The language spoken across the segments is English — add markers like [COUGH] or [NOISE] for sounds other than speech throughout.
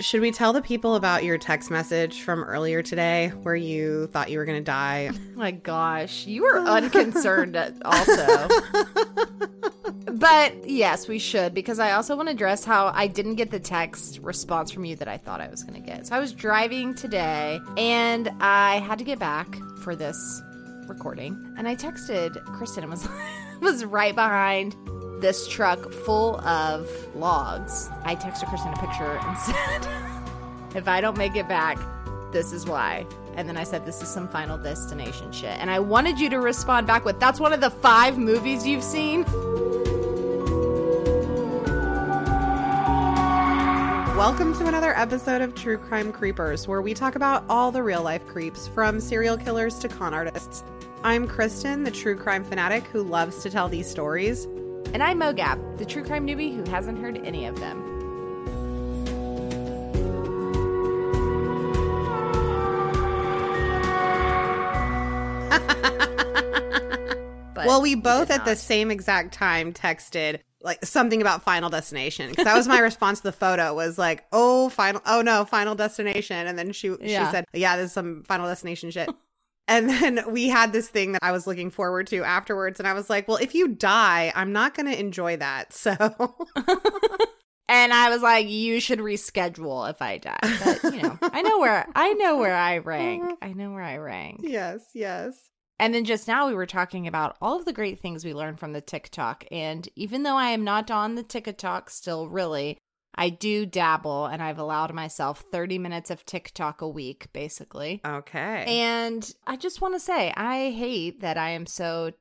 Should we tell the people about your text message from earlier today where you thought you were going to die? my gosh, you were [LAUGHS] unconcerned also. but yes, we should because I also want to address how I didn't get the text response from you that I thought I was going to get. So I was driving today and I had to get back for this recording and I texted Kristen and was [LAUGHS] was right behind this truck full of logs. I texted Kristen a picture and [LAUGHS] said, "If I don't make it back, this is why." And then I said, This is some final destination shit. And I wanted you to respond back with, That's one of the five movies you've seen. Welcome to another episode of True Crime Creepers, where we talk about all the real life creeps, from serial killers to con artists. I'm Kristen, the true crime fanatic who loves to tell these stories. And I'm Mogab, the true crime newbie who hasn't heard any of them. [LAUGHS] Well, we both at the same exact time texted like something about Final Destination because that was my [LAUGHS] response to the photo was like, "Oh, final, oh no, Final Destination," and then she she said, "Yeah, this is some Final Destination shit." And then [LAUGHS] we had this thing that I was looking forward to afterwards, and I was like, "Well, if you die, I'm not going to enjoy that." [LAUGHS] So [LAUGHS] And I was like, you should reschedule if I die. But you know, I know where I know where I uh-huh. rank. I know where I rank. yes, yes. And then just now we were talking about all of the great things we learned from the TikTok. And even though I am not on the TikTok still, really, I do dabble and I've allowed myself 30 minutes of TikTok a week, basically. Okay. And I just want to say, I hate that I am so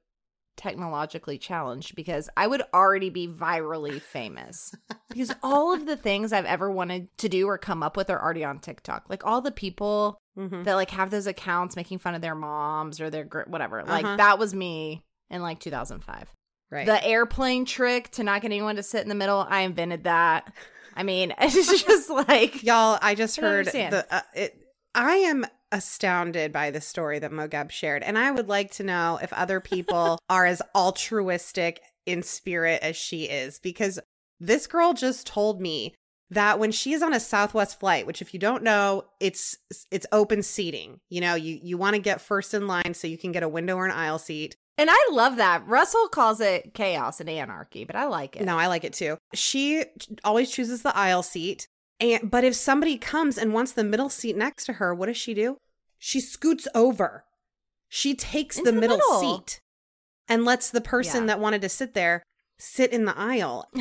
technologically challenged because I would already be virally famous. because [LAUGHS] all of the things I've ever wanted to do or come up with are already on TikTok. Like all the people Mhm. that like have those accounts making fun of their moms or their gr- whatever. Like Uh-huh. that was me in like 2005. Right. The airplane trick to not get anyone to sit in the middle, I invented that. [LAUGHS] I mean, [LAUGHS] it's just like Y'all, I just I heard the uh, it. I am astounded by the story that Mogab shared, and I would like to know if other [LAUGHS] people are as altruistic in spirit as she is, because this girl just told me that when she is on a Southwest flight, which if you don't know, it's it's open seating. You know, you you want to get first in line so you can get a window or an aisle seat. And I love that. Russell calls it chaos and anarchy, but I like it. No, I like it too. She always chooses the aisle seat. And but if somebody comes and wants the middle seat next to her, what does she do? She scoots over. She takes the, the middle, middle. seat and lets the person Yeah. that wanted to sit there sit in the aisle. [LAUGHS]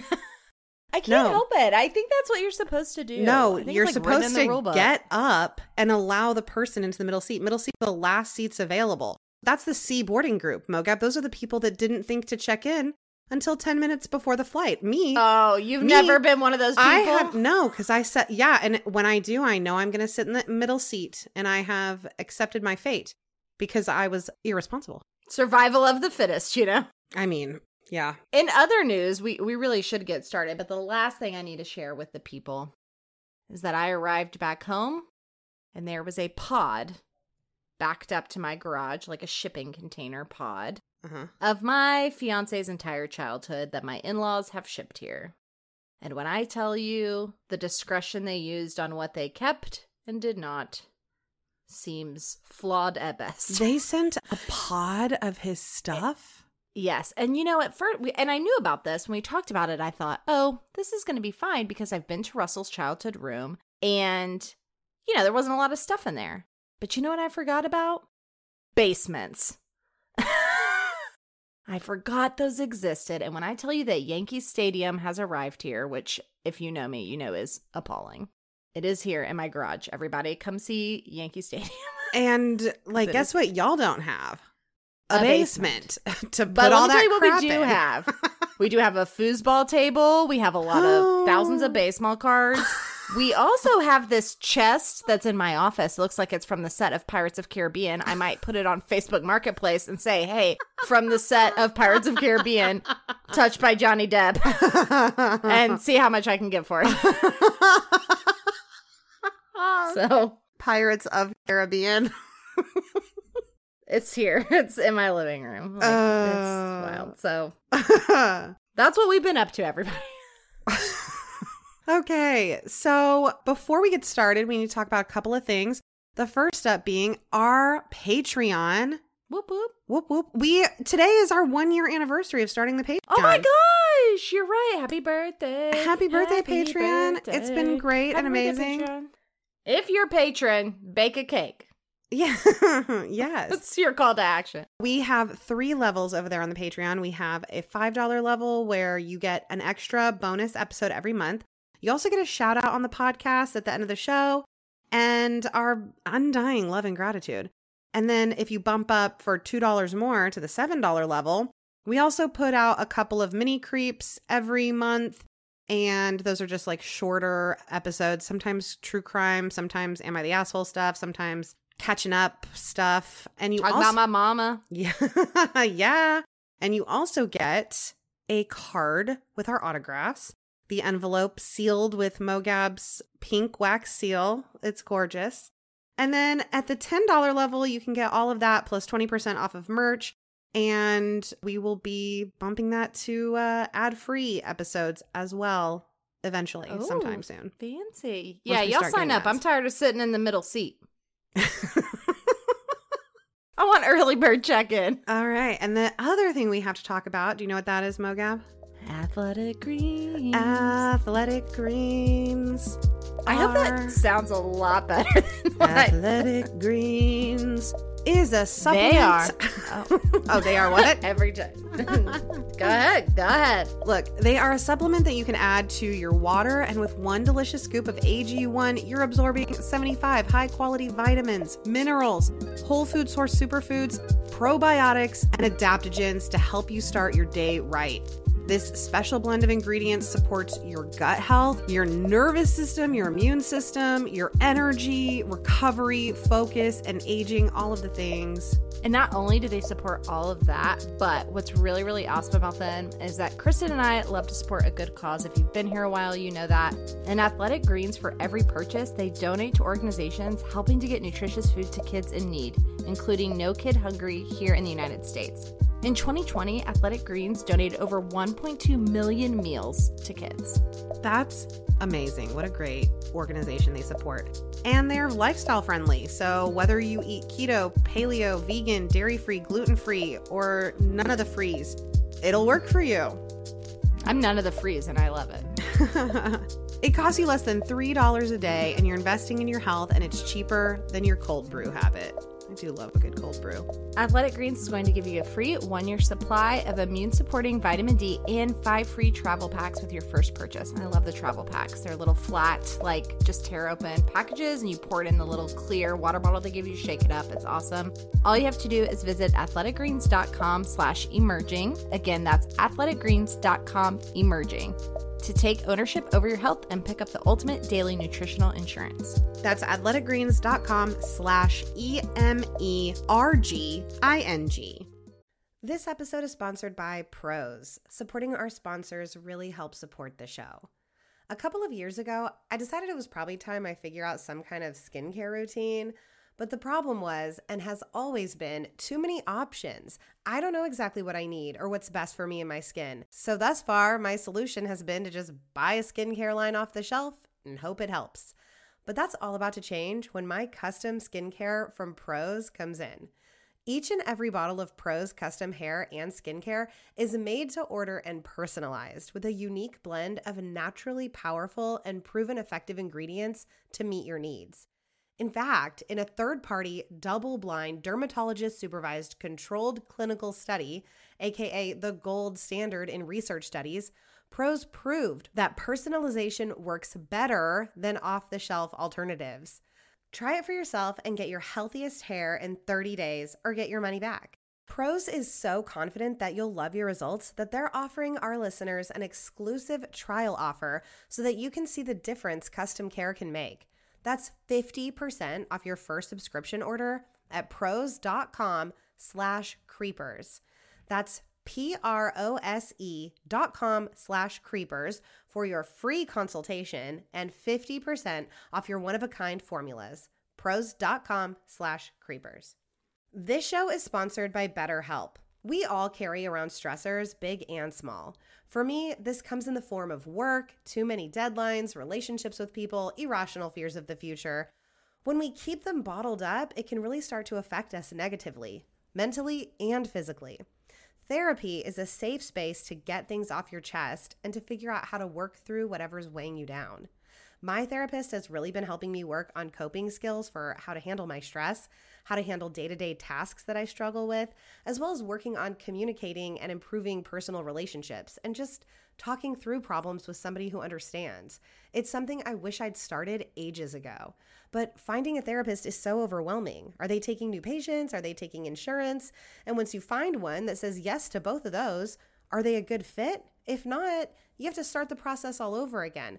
I can't No. help it. I think that's what you're supposed to do. No, I think you're like, supposed in the rule to book. get up and allow the person into the middle seat. Middle seat, the last seats available. That's the C boarding group, Mogab. Those are the people that didn't think to check in until 10 minutes before the flight. Me, Oh, you've Me, never been one of those people. I have no, because I said yeah, and when I do, I know I'm going to sit in the middle seat, and I have accepted my fate because I was irresponsible. Survival of the fittest, you know. I mean, yeah, In other news, we, we really should get started, but the last thing I need to share with the people is that I arrived back home and there was a pod backed up to my garage, like a shipping container pod, uh-huh. of my fiance's entire childhood that my in laws have shipped here. And when I tell you the discretion they used on what they kept and did not seems flawed at best. they [LAUGHS] sent a pod of his stuff. Yes. And you know, at first, we, and I knew about this when we talked about it, I thought, oh, this is going to be fine because I've been to Russell's childhood room and, you know, there wasn't a lot of stuff in there. But you know what I forgot about? Basements. [LAUGHS] I forgot those existed. And when I tell you that Yankee Stadium has arrived here, which, if you know me, you know is appalling, it is here in my garage. Everybody come see Yankee Stadium. [LAUGHS] And like, guess is- what? Y'all don't have a, A basement, [LAUGHS] to put But all let me tell that you what we do in. have. We do have a foosball table. We have a lot of thousands of oh. baseball cards. We also have this chest that's in my office. Looks like it's from the set of Pirates of Caribbean. I might put it on Facebook Marketplace and say, "Hey, from the set of Pirates of Caribbean, touched by Johnny Depp," [LAUGHS] and see how much I can get for it. [LAUGHS] So Pirates of Caribbean. [LAUGHS] it's here. It's in my living room. Like, Oh. it's wild. So that's what we've been up to, everybody. Okay, so before we get started, we need to talk about a couple of things. The first up being our Patreon. Whoop whoop. Whoop whoop. We today is our one year anniversary of starting the Patreon. Oh my gosh, you're right. Happy birthday. Happy birthday, Patreon. It's been great and Happy birthday, amazing. Patreon. If you're a patron, bake a cake. Yeah. [LAUGHS] yes. That's your call to action. We have three levels over there on the Patreon. We have a $5 level where you get an extra bonus episode every month. You also get a shout out on the podcast at the end of the show and our undying love and gratitude. And then if you bump up for $2 more to the $7 level, we also put out a couple of mini creeps every month. And those are just like shorter episodes, sometimes true crime, sometimes Am I the Asshole stuff, sometimes catching up stuff. And you Talk also about my mama. yeah. [LAUGHS] yeah. And you also get a card with our autographs, the envelope sealed with Mogab's pink wax seal. It's gorgeous. And then at the $10 level, you can get all of that plus 20% off of merch. And we will be bumping that to uh, ad free episodes as well eventually, Oh. sometime soon. Fancy. Yeah, y'all sign up. I'm tired of sitting in the middle seat. [LAUGHS] I want early bird check in. all right. And the other thing we have to talk about do you know what that is, Mogab? Athletic greens. Athletic greens. I hope that sounds a lot better [LAUGHS] than what I Athletic Greens is a supplement. They are. Oh, oh they are what? [LAUGHS] every time. [LAUGHS] go ahead. Go ahead. Look, they are a supplement that you can add to your water, and with one delicious scoop of AG1, you're absorbing 75 high quality vitamins, minerals, whole food source superfoods, probiotics, and adaptogens to help you start your day right. This special blend of ingredients supports your gut health, your nervous system, your immune system, your energy, recovery, focus, and aging, all of the things. And not only do they support all of that, but what's really, really awesome about them is that Kristen and I love to support a good cause. If you've been here a while, you know that. And Athletic Greens, for every purchase, they donate to organizations helping to get nutritious food to kids in need, including No Kid Hungry here in the United States. In 2020, Athletic Greens donated over 1.2 million meals to kids. That's amazing. What a great organization they support. And they're lifestyle friendly. So whether you eat keto, paleo, vegan, dairy free, gluten free, or none of the frees, it'll work for you. I'm none of the freeze, and I love it. [LAUGHS] it costs you less than $3 a day, and you're investing in your health, and it's cheaper than your cold brew habit. Do love a good cold brew. Athletic Greens is going to give you a free one year supply of immune supporting vitamin D and five free travel packs with your first purchase. I love the travel packs. They're little flat, like just tear open packages, and you pour it in the little clear water bottle they give you, shake it up. It's awesome. All you have to do is visit athleticgreens.com slash emerging. Again, that's athleticgreens.com emerging to take ownership over your health and pick up the ultimate daily nutritional insurance. That's athleticgreens.com slash E-M-E-R-G-I-N-G. This episode is sponsored by Prose. Supporting our sponsors really helps support the show. A couple of years ago, I decided it was probably time I figure out some kind of skincare routine. But the problem was, and has always been, too many options. I don't know exactly what I need or what's best for me and my skin. So, thus far, my solution has been to just buy a skincare line off the shelf and hope it helps. But that's all about to change when my custom skincare from Prose comes in. Each and every bottle of Prose custom hair and skincare is made to order and personalized with a unique blend of naturally powerful and proven effective ingredients to meet your needs. In fact, in a third party, double blind, dermatologist supervised controlled clinical study, aka the gold standard in research studies, Prose proved that personalization works better than off the shelf alternatives. Try it for yourself and get your healthiest hair in 30 days or get your money back. Prose is so confident that you'll love your results that they're offering our listeners an exclusive trial offer so that you can see the difference custom care can make. That's 50% off your first subscription order at prose.com slash creepers. That's P-R-O-S-E dot com slash creepers for your free consultation and 50% off your one-of-a-kind formulas. Prose.com slash creepers. This show is sponsored by BetterHelp. We all carry around stressors, big and small. For me, this comes in the form of work, too many deadlines, relationships with people, irrational fears of the future. When we keep them bottled up, it can really start to affect us negatively, mentally and physically. Therapy is a safe space to get things off your chest and to figure out how to work through whatever's weighing you down. My therapist has really been helping me work on coping skills for how to handle my stress, how to handle day to day tasks that I struggle with, as well as working on communicating and improving personal relationships and just talking through problems with somebody who understands. It's something I wish I'd started ages ago. But finding a therapist is so overwhelming. Are they taking new patients? Are they taking insurance? And once you find one that says yes to both of those, are they a good fit? If not, you have to start the process all over again.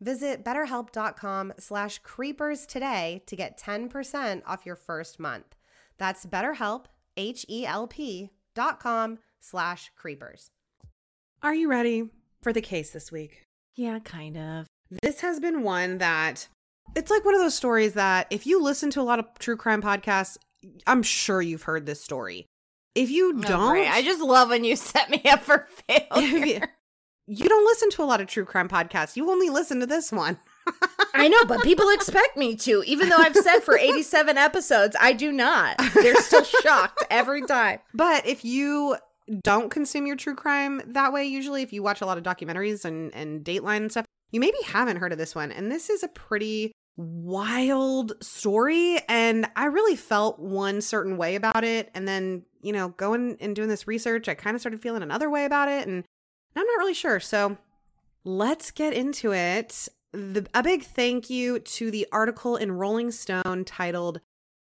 Visit betterhelp.com slash creepers today to get 10% off your first month. That's betterhelp, H-E-L-P dot com slash creepers. Are you ready for the case this week? Yeah, kind of. This has been one that it's like one of those stories that if you listen to a lot of true crime podcasts, I'm sure you've heard this story. If you Oh, don't, great. I just love when you [LAUGHS] set me up for [LAUGHS] failure. You, don't listen to a lot of true crime podcasts. You only listen to this one. [LAUGHS] I know, but people expect me to, even though I've said for 87 episodes, I do not. They're still shocked every time. [LAUGHS] But if you don't consume your true crime that way, usually if you watch a lot of documentaries and, and Dateline and stuff, you maybe haven't heard of this one. And this is a pretty wild story. And I really felt one certain way about it. And then, you know, going and doing this research, I kind of started feeling another way about it. And I'm not really sure. So let's get into it. The, a big thank you to the article in Rolling Stone titled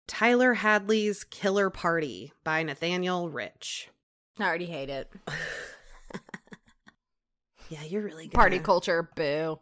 Tyler Hadley's Killer Party by Nathaniel Rich. I already hate it. [LAUGHS] Yeah, you're really good. Party culture, boo.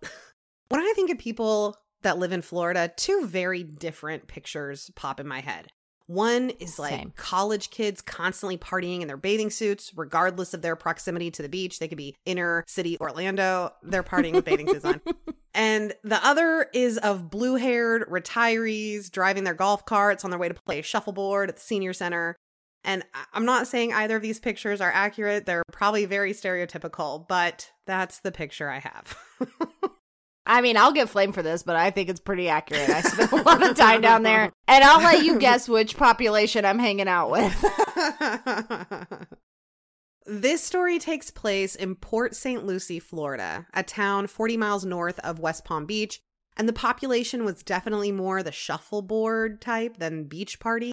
When I think of people that live in Florida, two very different pictures pop in my head. One is like Same. college kids constantly partying in their bathing suits, regardless of their proximity to the beach. They could be inner city Orlando, they're partying with bathing suits on. [LAUGHS] And the other is of blue haired retirees driving their golf carts on their way to play shuffleboard at the senior center. And I'm not saying either of these pictures are accurate. They're probably very stereotypical, but that's the picture I have. [LAUGHS] I mean, I'll get flamed for this, but I think it's pretty accurate. I spent a lot of time down there, and I'll let you guess which population I'm hanging out with. [LAUGHS] this story takes place in Port St. Lucie, Florida, a town 40 miles north of West Palm Beach, and the population was definitely more the shuffleboard type than beach party.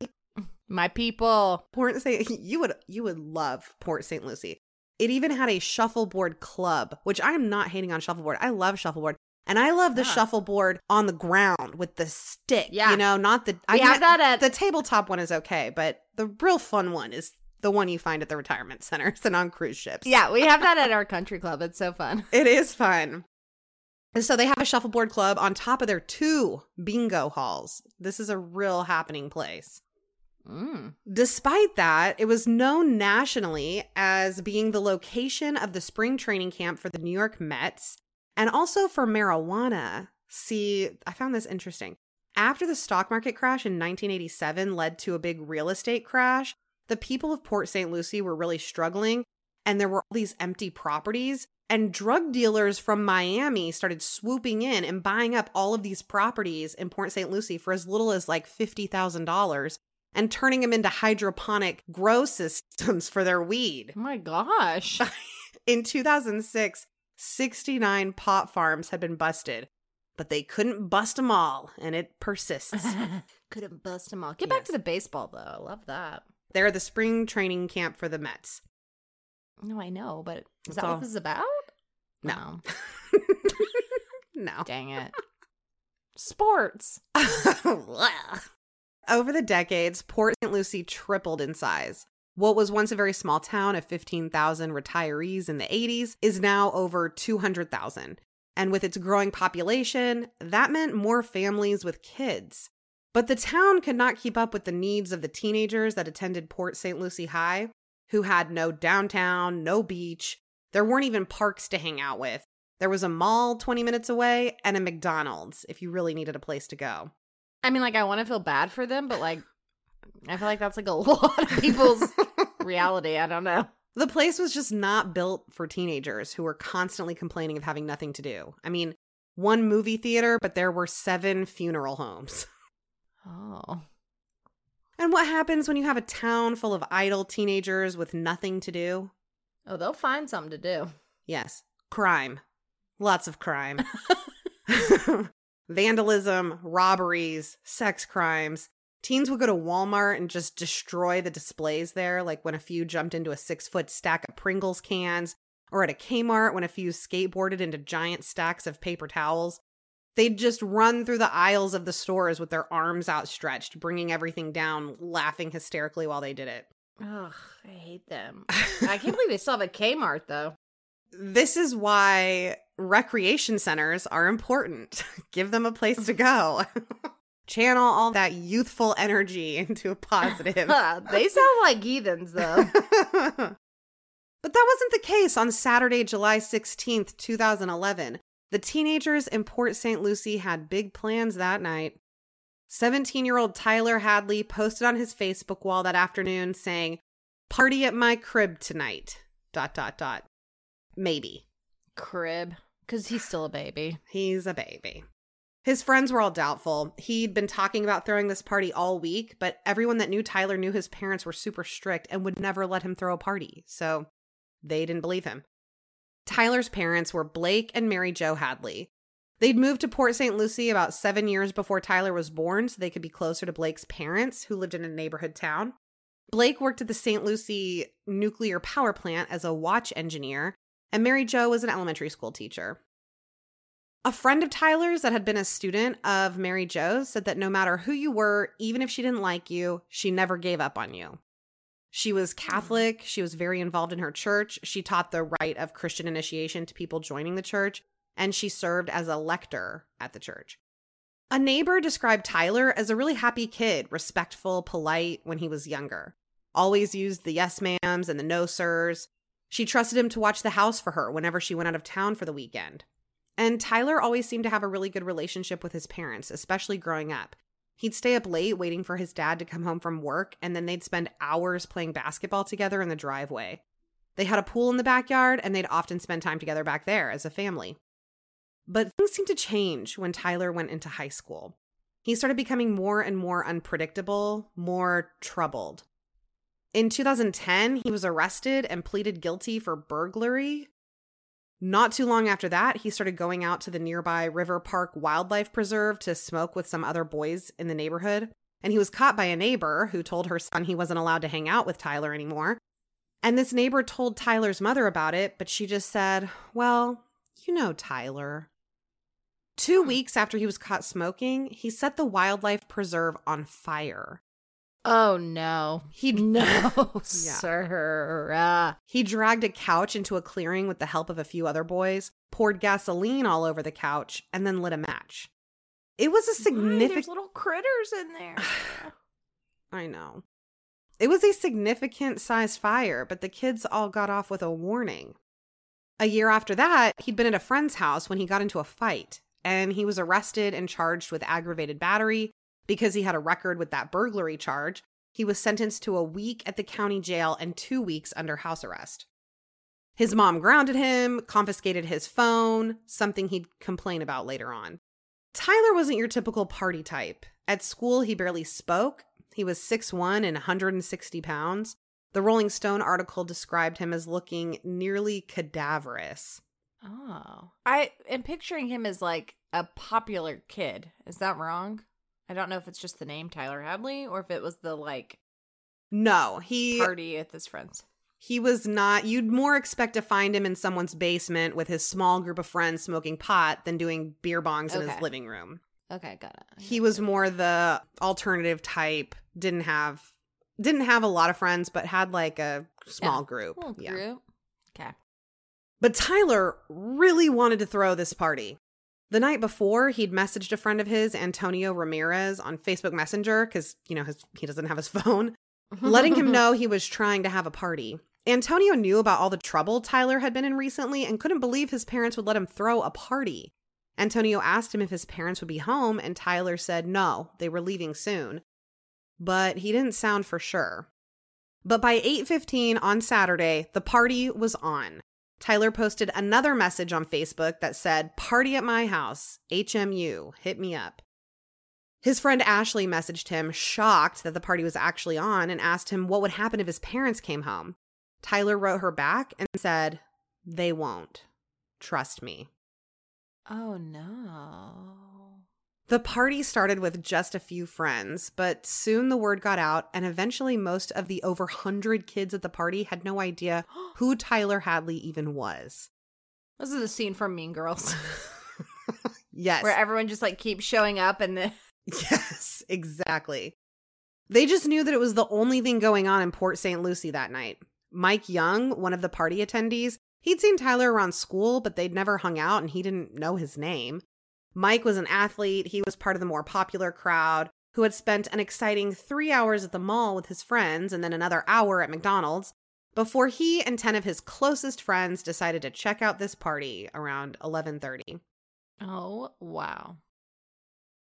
My people. Port St. [LAUGHS] you would you would love Port St. Lucie. It even had a shuffleboard club, which I am not hating on shuffleboard. I love shuffleboard. And I love the shuffleboard on the ground with the stick. Yeah. You know, not the We I have that at the tabletop one is okay, but the real fun one is the one you find at the retirement centers and on cruise ships. Yeah, we have that at our [LAUGHS] country club. It's so fun. It is fun. And so they have a shuffleboard club on top of their two bingo halls. This is a real happening place. Mm. Despite that, it was known nationally as being the location of the spring training camp for the New York Mets and also for marijuana. See, I found this interesting. After the stock market crash in 1987 led to a big real estate crash, the people of Port St. Lucie were really struggling, and there were all these empty properties. And drug dealers from Miami started swooping in and buying up all of these properties in Port St. Lucie for as little as like $50,000 and turning them into hydroponic grow systems [LAUGHS] for their weed. Oh my gosh. [LAUGHS] In 2006, 69 pot farms had been busted, but they couldn't bust them all, and it persists. [LAUGHS] Couldn't bust them all. Get back Yes. to the baseball, though. I love that. They're the spring training camp for the Mets. No, I know, but is That's that all. what this is about? No. no. [LAUGHS] Dang it. Sports. [LAUGHS] Over the decades, Port St. Lucie tripled in size. What was once a very small town of 15,000 retirees in the 80s is now over 200,000. And with its growing population, that meant more families with kids. But the town could not keep up with the needs of the teenagers that attended Port St. Lucie High, who had no downtown, no beach. There weren't even parks to hang out with. There was a mall 20 minutes away and a McDonald's if you really needed a place to go. I mean, like, I want to feel bad for them, but like, I feel like that's like a [LAUGHS] lot of people's reality. I don't know. The place was just not built for teenagers who were constantly complaining of having nothing to do. I mean, one movie theater, but there were seven funeral homes. [LAUGHS] Oh. And what happens when you have a town full of idle teenagers with nothing to do? Oh, they'll find something to do. Yes, crime. Lots of crime. [LAUGHS] Vandalism, robberies, sex crimes. Teens would go to Walmart and just destroy the displays there, like when a few jumped into a six foot stack of Pringles cans, or at a Kmart when a few skateboarded into giant stacks of paper towels. They'd just run through the aisles of the stores with their arms outstretched, bringing everything down, laughing hysterically while they did it. Ugh, I hate them. I can't believe [LAUGHS] they still have a Kmart though. This is why recreation centers are important. [LAUGHS] Give them a place to go. [LAUGHS] Channel all that youthful energy [LAUGHS] into a positive. [LAUGHS] they sound like heathens though. [LAUGHS] But that wasn't the case on Saturday, July 16th, 2011. The teenagers in Port St. Lucie had big plans that night. 17 year old Tyler Hadley posted on his Facebook wall that afternoon saying, Party at my crib tonight. Dot, dot, dot. Maybe. Crib. Because he's still a baby. He's a baby. His friends were all doubtful. He'd been talking about throwing this party all week, but everyone that knew Tyler knew his parents were super strict and would never let him throw a party. So they didn't believe him. Tyler's parents were Blake and Mary Jo Hadley. They'd moved to Port St. Lucie about seven years before Tyler was born so they could be closer to Blake's parents, who lived in a neighborhood town. Blake worked at the St. Lucie nuclear power plant as a watch engineer, and Mary Jo was an elementary school teacher. A friend of Tyler's that had been a student of Mary Jo's said that no matter who you were, even if she didn't like you, she never gave up on you. She was Catholic. She was very involved in her church. She taught the rite of Christian initiation to people joining the church, and she served as a lector at the church. A neighbor described Tyler as a really happy kid, respectful, polite when he was younger. Always used the yes ma'ams and the no sirs. She trusted him to watch the house for her whenever she went out of town for the weekend. And Tyler always seemed to have a really good relationship with his parents, especially growing up. He'd stay up late waiting for his dad to come home from work, and then they'd spend hours playing basketball together in the driveway. They had a pool in the backyard, and they'd often spend time together back there as a family. But things seemed to change when Tyler went into high school. He started becoming more and more unpredictable, more troubled. In 2010, he was arrested and pleaded guilty for burglary, not too long after that, he started going out to the nearby River Park Wildlife Preserve to smoke with some other boys in the neighborhood. And he was caught by a neighbor who told her son he wasn't allowed to hang out with Tyler anymore. And this neighbor told Tyler's mother about it, but she just said, Well, you know Tyler. Two weeks after he was caught smoking, he set the wildlife preserve on fire. Oh no. He [LAUGHS] no, [LAUGHS] sir. Uh, he dragged a couch into a clearing with the help of a few other boys, poured gasoline all over the couch, and then lit a match. It was a significant little critters in there. [SIGHS] I know. It was a significant sized fire, but the kids all got off with a warning. A year after that, he'd been at a friend's house when he got into a fight, and he was arrested and charged with aggravated battery, because he had a record with that burglary charge, he was sentenced to a week at the county jail and two weeks under house arrest. His mom grounded him, confiscated his phone, something he'd complain about later on. Tyler wasn't your typical party type. At school, he barely spoke. He was 6'1 and 160 pounds. The Rolling Stone article described him as looking nearly cadaverous. Oh. I am picturing him as like a popular kid. Is that wrong? I don't know if it's just the name Tyler Hadley or if it was the like no, he party with his friends. He was not you'd more expect to find him in someone's basement with his small group of friends smoking pot than doing beer bongs in his living room. Okay, got it. He was more the alternative type, didn't have didn't have a lot of friends, but had like a small Yeah. group. Little Yeah. group. Okay. But Tyler really wanted to throw this party. The night before, he'd messaged a friend of his, Antonio Ramirez, on Facebook Messenger because, you know, his, he doesn't have his [LAUGHS] phone, letting him [LAUGHS] know he was trying to have a party. Antonio knew about all the trouble Tyler had been in recently and couldn't believe his parents would let him throw a party. Antonio asked him if his parents would be home, and Tyler said no, they were leaving soon. But he didn't sound for sure. But by 8:15 on Saturday, the party was on. Tyler posted another message on Facebook that said, Party at my house, HMU, hit me up. His friend Ashley messaged him, shocked that the party was actually on, and asked him what would happen if his parents came home. Tyler wrote her back and said, They won't. Trust me. Oh no. The party started with just a few friends, but soon the word got out, and eventually most of the over 100 kids at the party had no idea [GASPS] who Tyler Hadley even was. This is a scene from Mean Girls [LAUGHS] [LAUGHS] yes. where everyone just like keeps showing up and then [LAUGHS] Yes, exactly. They just knew that it was the only thing going on in Port St. Lucie that night. Mike Young, one of the party attendees, he'd seen Tyler around school, but they'd never hung out and he didn't know his name. Mike was an athlete. He was part of the more popular crowd who had spent an exciting three hours at the mall with his friends and then another hour at McDonald's before he and 10 of his closest friends decided to check out this party around 1130. Oh wow.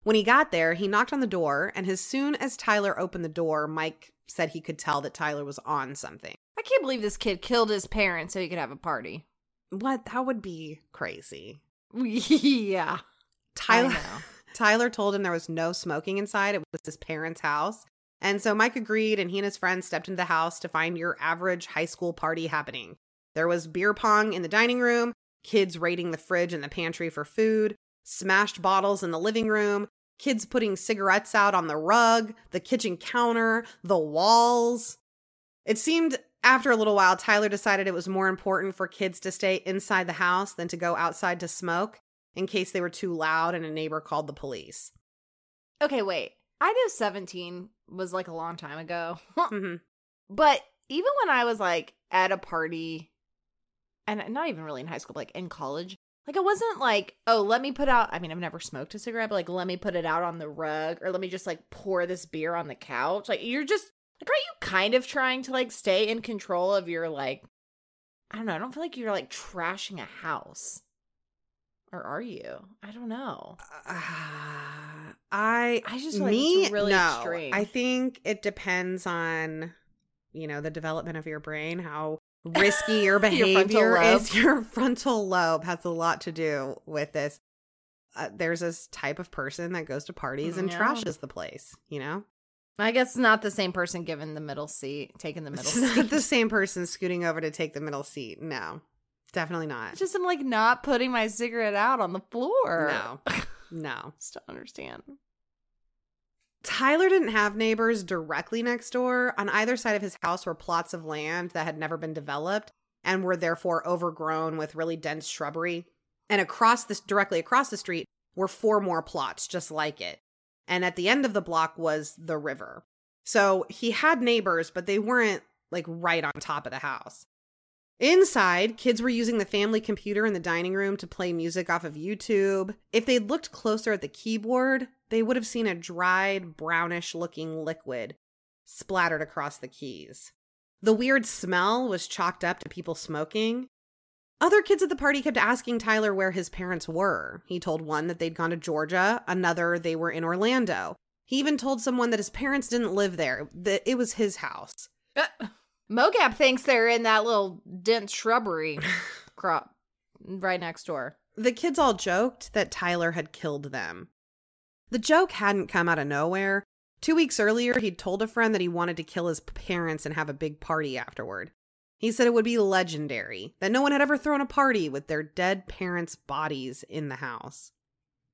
When he got there, he knocked on the door, and as soon as Tyler opened the door, Mike said he could tell that Tyler was on something. I can't believe this kid killed his parents so he could have a party. What? That would be crazy. [LAUGHS] yeah. Tyler [LAUGHS] Tyler told him there was no smoking inside. It was his parents' house. And so Mike agreed, and he and his friends stepped into the house to find your average high school party happening. There was beer pong in the dining room, kids raiding the fridge and the pantry for food, smashed bottles in the living room, kids putting cigarettes out on the rug, the kitchen counter, the walls. It seemed after a little while, Tyler decided it was more important for kids to stay inside the house than to go outside to smoke in case they were too loud and a neighbor called the police. Okay, wait. I know 17 was like a long time ago. [LAUGHS] Mhm. but even when I was like at a party, and not even really in high school, but like in college, like it wasn't like, oh, let me put out. I mean, I've never smoked a cigarette, but like, let me put it out on the rug, or let me just like pour this beer on the couch. Like, you're just like, are you kind of trying to like stay in control of your like, I don't know. I don't feel like you're like trashing a house, or are you? I don't know. Uh, I I just like me really no. extreme. I think it depends on you know the development of your brain, how risky your [LAUGHS] Your behavior lobe. is. [LAUGHS] Your frontal lobe has a lot to do with this. Uh, there's this type of person that goes to parties and Yeah. trashes the place. You know, I guess not the same person given the middle seat, taking the middle it's seat. not the same person scooting over to take the middle seat. No, definitely not. It's just I'm like not putting my cigarette out on the floor. no, [LAUGHS] no. just don't understand. Tyler didn't have neighbors directly next door. On either side of his house were plots of land that had never been developed and were therefore overgrown with really dense shrubbery. And across this directly across the street were four more plots just like it. And at the end of the block was the river. So he had neighbors, but they weren't like right on top of the house. Inside, kids were using the family computer in the dining room to play music off of YouTube. If they'd looked closer at the keyboard, they would have seen a dried, brownish looking liquid splattered across the keys. The weird smell was chalked up to people smoking. Other kids at the party kept asking Tyler where his parents were. He told one that they'd gone to Georgia, another they were in Orlando. He even told someone that his parents didn't live there, that it was his house. Uh, Mogab thinks they're in that little dense shrubbery [LAUGHS] crop right next door. The kids all joked that Tyler had killed them. The joke hadn't come out of nowhere. Two weeks earlier, he'd told a friend that he wanted to kill his parents and have a big party afterward. He said it would be legendary, that no one had ever thrown a party with their dead parents' bodies in the house.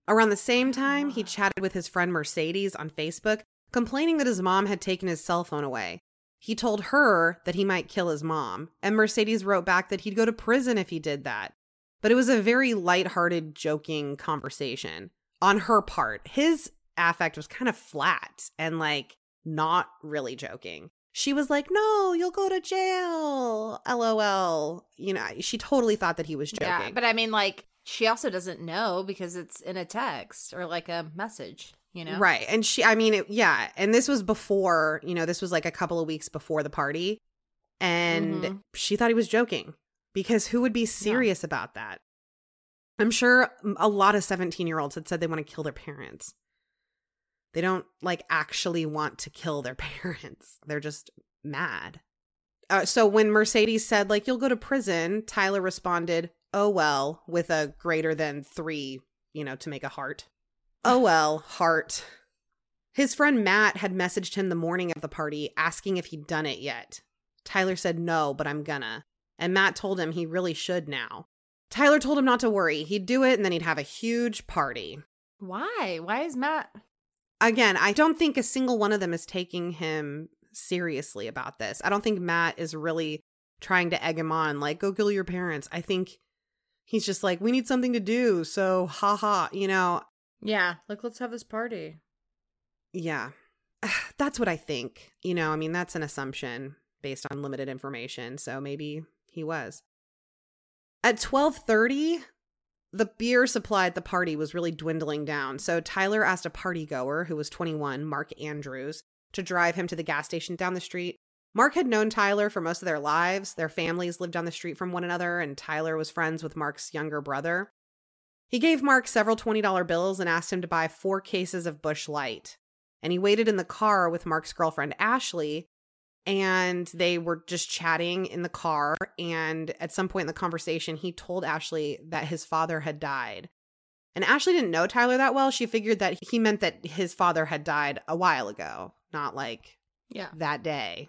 Around the same oh time, he chatted with his friend Mercedes on Facebook, complaining that his mom had taken his cell phone away. He told her that he might kill his mom, and Mercedes wrote back that he'd go to prison if he did that. But it was a very lighthearted, joking conversation on her part. His affect was kind of flat and like not really joking. she was like, "No, you'll go to jail." LOL. You know, she totally thought that he was joking. Yeah, but I mean, like, she also doesn't know because it's in a text or like a message, you know? Right. And she, I mean, it, yeah. And this was before, you know, this was like a couple of weeks before the party. And Mhm. she thought he was joking because who would be serious about that? I'm sure a lot of 17 year olds had said they want to kill their parents. They don't like actually want to kill their [LAUGHS] parents, they're just mad. Uh, so when Mercedes said, like, you'll go to prison, Tyler responded, oh, well, with a greater than three, you know, to make a heart. Oh, well, heart. His friend Matt had messaged him the morning of the party asking if he'd done it yet. Tyler said no, but I'm gonna. And Matt told him he really should now. Tyler told him not to worry. He'd do it and then he'd have a huge party. Why? Why is Matt? Again, I don't think a single one of them is taking him seriously about this. I don't think Matt is really trying to egg him on, like, go kill your parents. I think he's just like, we need something to do. So, haha, you know, Yeah, like, let's have this party. yeah. [SIGHS] That's what I think. You know, I mean, that's an assumption based on limited information. So maybe he was. At 12:30, the beer supply at the party was really dwindling down. So Tyler asked a party goer who was 21, Mark Andrews, to drive him to the gas station down the street. Mark had known Tyler for most of their lives. Their families lived down the street from one another, and Tyler was friends with Mark's younger brother. He gave Mark several $20 bills and asked him to buy four cases of Busch Light. And he waited in the car with Mark's girlfriend, Ashley, and they were just chatting in the car. And at some point in the conversation, he told Ashley that his father had died. And Ashley didn't know Tyler that well. She figured that he meant that his father had died a while ago, not like Yeah. that day.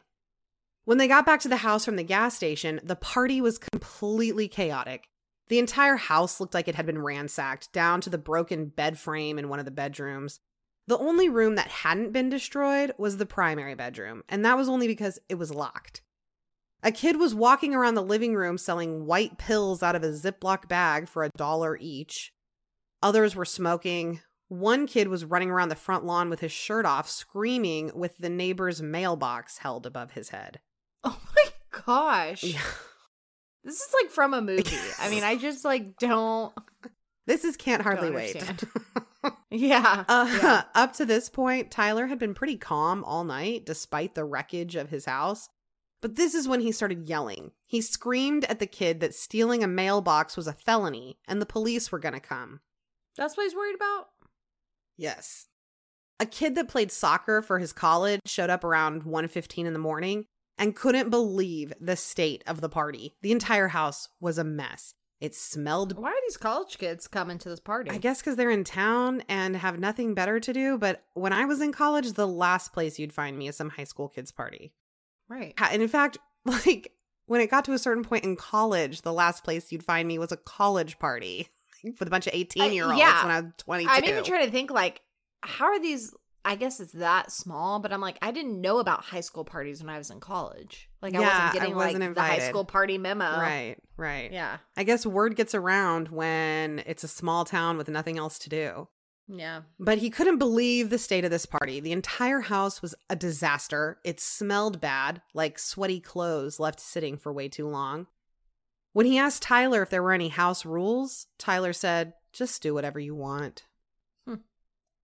When they got back to the house from the gas station, the party was completely chaotic. The entire house looked like it had been ransacked, down to the broken bed frame in one of the bedrooms. The only room that hadn't been destroyed was the primary bedroom, and that was only because it was locked. A kid was walking around the living room selling white pills out of a Ziploc bag for a dollar each. Others were smoking. One kid was running around the front lawn with his shirt off, screaming with the neighbor's mailbox held above his head. [LAUGHS] Oh my gosh. Yeah. This is like from a movie. I mean, I just like don't. This is Can't Hardly Wait. [LAUGHS] Yeah. Uh, yeah. [LAUGHS] Up to this point, Tyler had been pretty calm all night despite the wreckage of his house. But this is when he started yelling. He screamed at the kid that stealing a mailbox was a felony and the police were going to come. That's what he's worried about. Yes. A kid that played soccer for his college showed up around 1:15 in the morning and couldn't believe the state of the party. The entire house was a mess. It smelled Why are these college kids coming to this party? I guess because they're in town and have nothing better to do. But when I was in college, the last place you'd find me is some high school kids' party. Right. And in fact, [LAUGHS] like when it got to a certain point in college, the last place you'd find me was a college party [LAUGHS] with a bunch of 18 year olds yeah. when I was 22. I'm even trying to think like, how are these? I guess it's that small, but I'm like, I didn't know about high school parties when I was in college. Like, I Yeah, I wasn't getting wasn't like the high school party memo. Right, right. Yeah. I guess word gets around when it's a small town with nothing else to do. Yeah. But he couldn't believe the state of this party. The entire house was a disaster. It smelled bad, like sweaty clothes left sitting for way too long. When he asked Tyler if there were any house rules, Tyler said, just do whatever you want.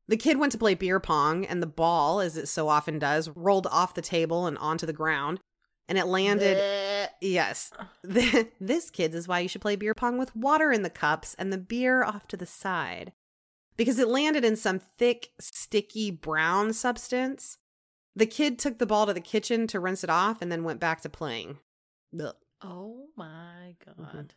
The kid went to play beer pong, and the ball, as it so often does, rolled off the table and onto the ground. And it landed. Bleh. Yes. [LAUGHS] this, kids, is why you should play beer pong with water in the cups and the beer off to the side. Because it landed in some thick, sticky brown substance. The kid took the ball to the kitchen to rinse it off and then went back to playing. Ugh. Oh my mm-hmm. god.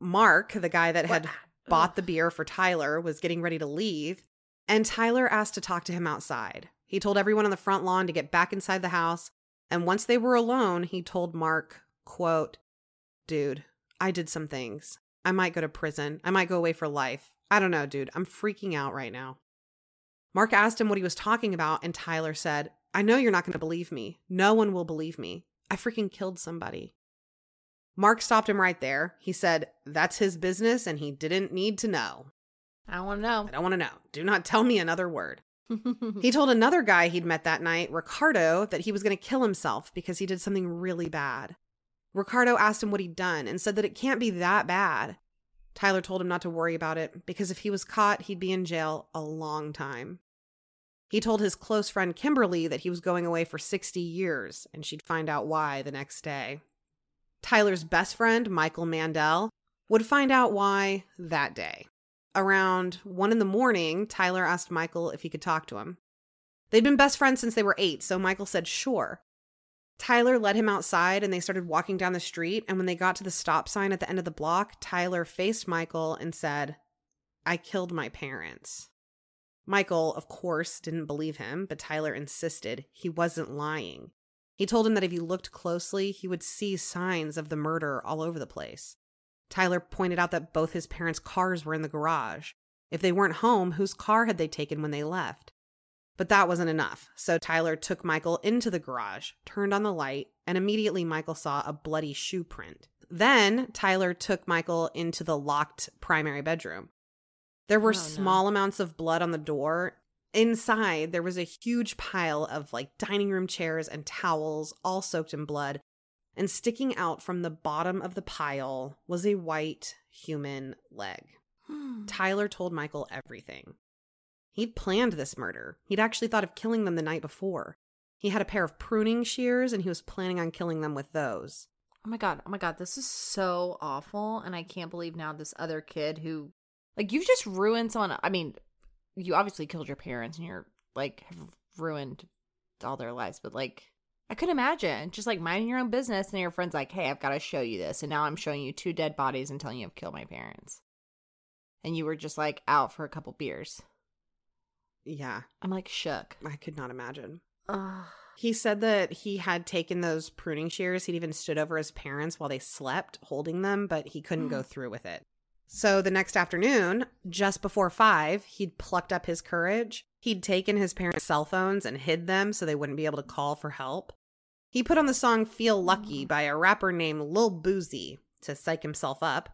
Mark, the guy that had What? bought Ugh. the beer for Tyler, was getting ready to leave, and Tyler asked to talk to him outside. He told everyone on the front lawn to get back inside the house, and once they were alone, he told Mark, quote, "Dude, I did some things. I might go to prison. I might go away for life. I don't know, dude. I'm freaking out right now." Mark asked him what he was talking about, and Tyler said, I know you're not going to believe me. No one will believe me. I freaking killed somebody. Mark stopped him right there. He said, That's his business, and he didn't need to know. I don't want to know. I don't want to know. Do not tell me another word. [LAUGHS] He told another guy he'd met that night, Ricardo, that he was going to kill himself because he did something really bad. Ricardo asked him what he'd done and said that it can't be that bad. Tyler told him not to worry about it because if he was caught, he'd be in jail a long time. He told his close friend Kimberly that he was going away for 60 years and she'd find out why the next day. Tyler's best friend, Michael Mandell, would find out why that day. Around one in the morning, Tyler asked Michael if he could talk to him. They'd been best friends since they were eight, so Michael said sure. Tyler led him outside and they started walking down the street. And when they got to the stop sign at the end of the block, Tyler faced Michael and said, I killed my parents. Michael, of course, didn't believe him, but Tyler insisted he wasn't lying. He told him that if he looked closely, he would see signs of the murder all over the place. Tyler pointed out that both his parents' cars were in the garage. If they weren't home, whose car had they taken when they left? But that wasn't enough. So Tyler took Michael into the garage, turned on the light, and immediately Michael saw a bloody shoe print. Then Tyler took Michael into the locked primary bedroom. There were Oh, no. small amounts of blood on the door. Inside, there was a huge pile of like dining room chairs and towels, all soaked in blood. And sticking out from the bottom of the pile was a white human leg. [GASPS] Tyler told Michael everything. He'd planned this murder. He'd actually thought of killing them the night before. He had a pair of pruning shears and he was planning on killing them with those. Oh my god, oh my god, this is so awful and I can't believe now this other kid who like you've just ruined someone I mean, you obviously killed your parents and you're like have ruined all their lives, but like I could imagine just like minding your own business and your friend's like, "Hey, I've got to show you this." And now I'm showing you two dead bodies and telling you I've killed my parents. And you were just like out for a couple beers. Yeah, I'm like shook. I could not imagine. Ugh. He said that he had taken those pruning shears. He'd even stood over his parents while they slept, holding them, but he couldn't go mm. through with it. So the next afternoon, just before five, he'd plucked up his courage. He'd taken his parents' cell phones and hid them so they wouldn't be able to call for help. He put on the song Feel Lucky mm. by a rapper named Lil Boosie to psych himself up.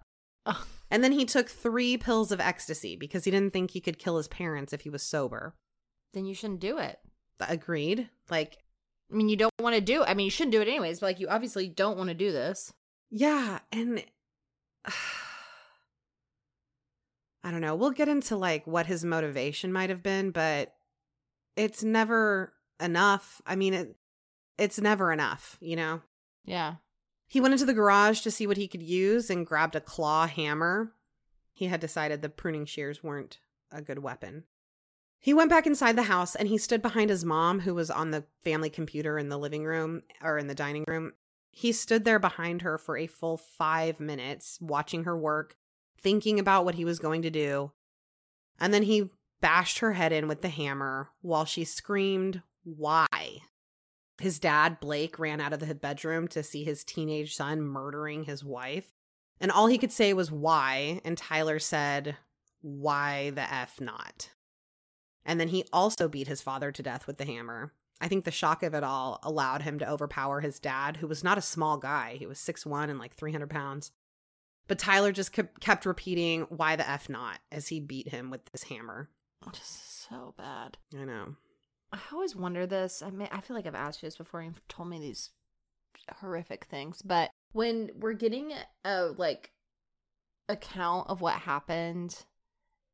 Ugh. And then he took three pills of ecstasy because he didn't think he could kill his parents if he was sober. Then you shouldn't do it. Agreed. Like, I mean, you don't want to do. I mean, you shouldn't do it anyways. But like, you obviously don't want to do this. Yeah, and [SIGHS] I don't know. We'll get into like what his motivation might have been, but it's never enough. I mean, it it's never enough, you know. Yeah. He went into the garage to see what he could use and grabbed a claw hammer. He had decided the pruning shears weren't a good weapon. He went back inside the house and he stood behind his mom, who was on the family computer in the living room or in the dining room. He stood there behind her for a full five minutes, watching her work, thinking about what he was going to do. And then he bashed her head in with the hammer while she screamed, Why? His dad, Blake, ran out of the bedroom to see his teenage son murdering his wife. And all he could say was, Why? And Tyler said, Why the F not? And then he also beat his father to death with the hammer. I think the shock of it all allowed him to overpower his dad, who was not a small guy. He was 6'1 and like 300 pounds. But Tyler just kept repeating, Why the F not? as he beat him with this hammer. Oh, this is so bad. I know. I always wonder this. I mean, I feel like I've asked you this before. You've told me these horrific things, but when we're getting a like account of what happened,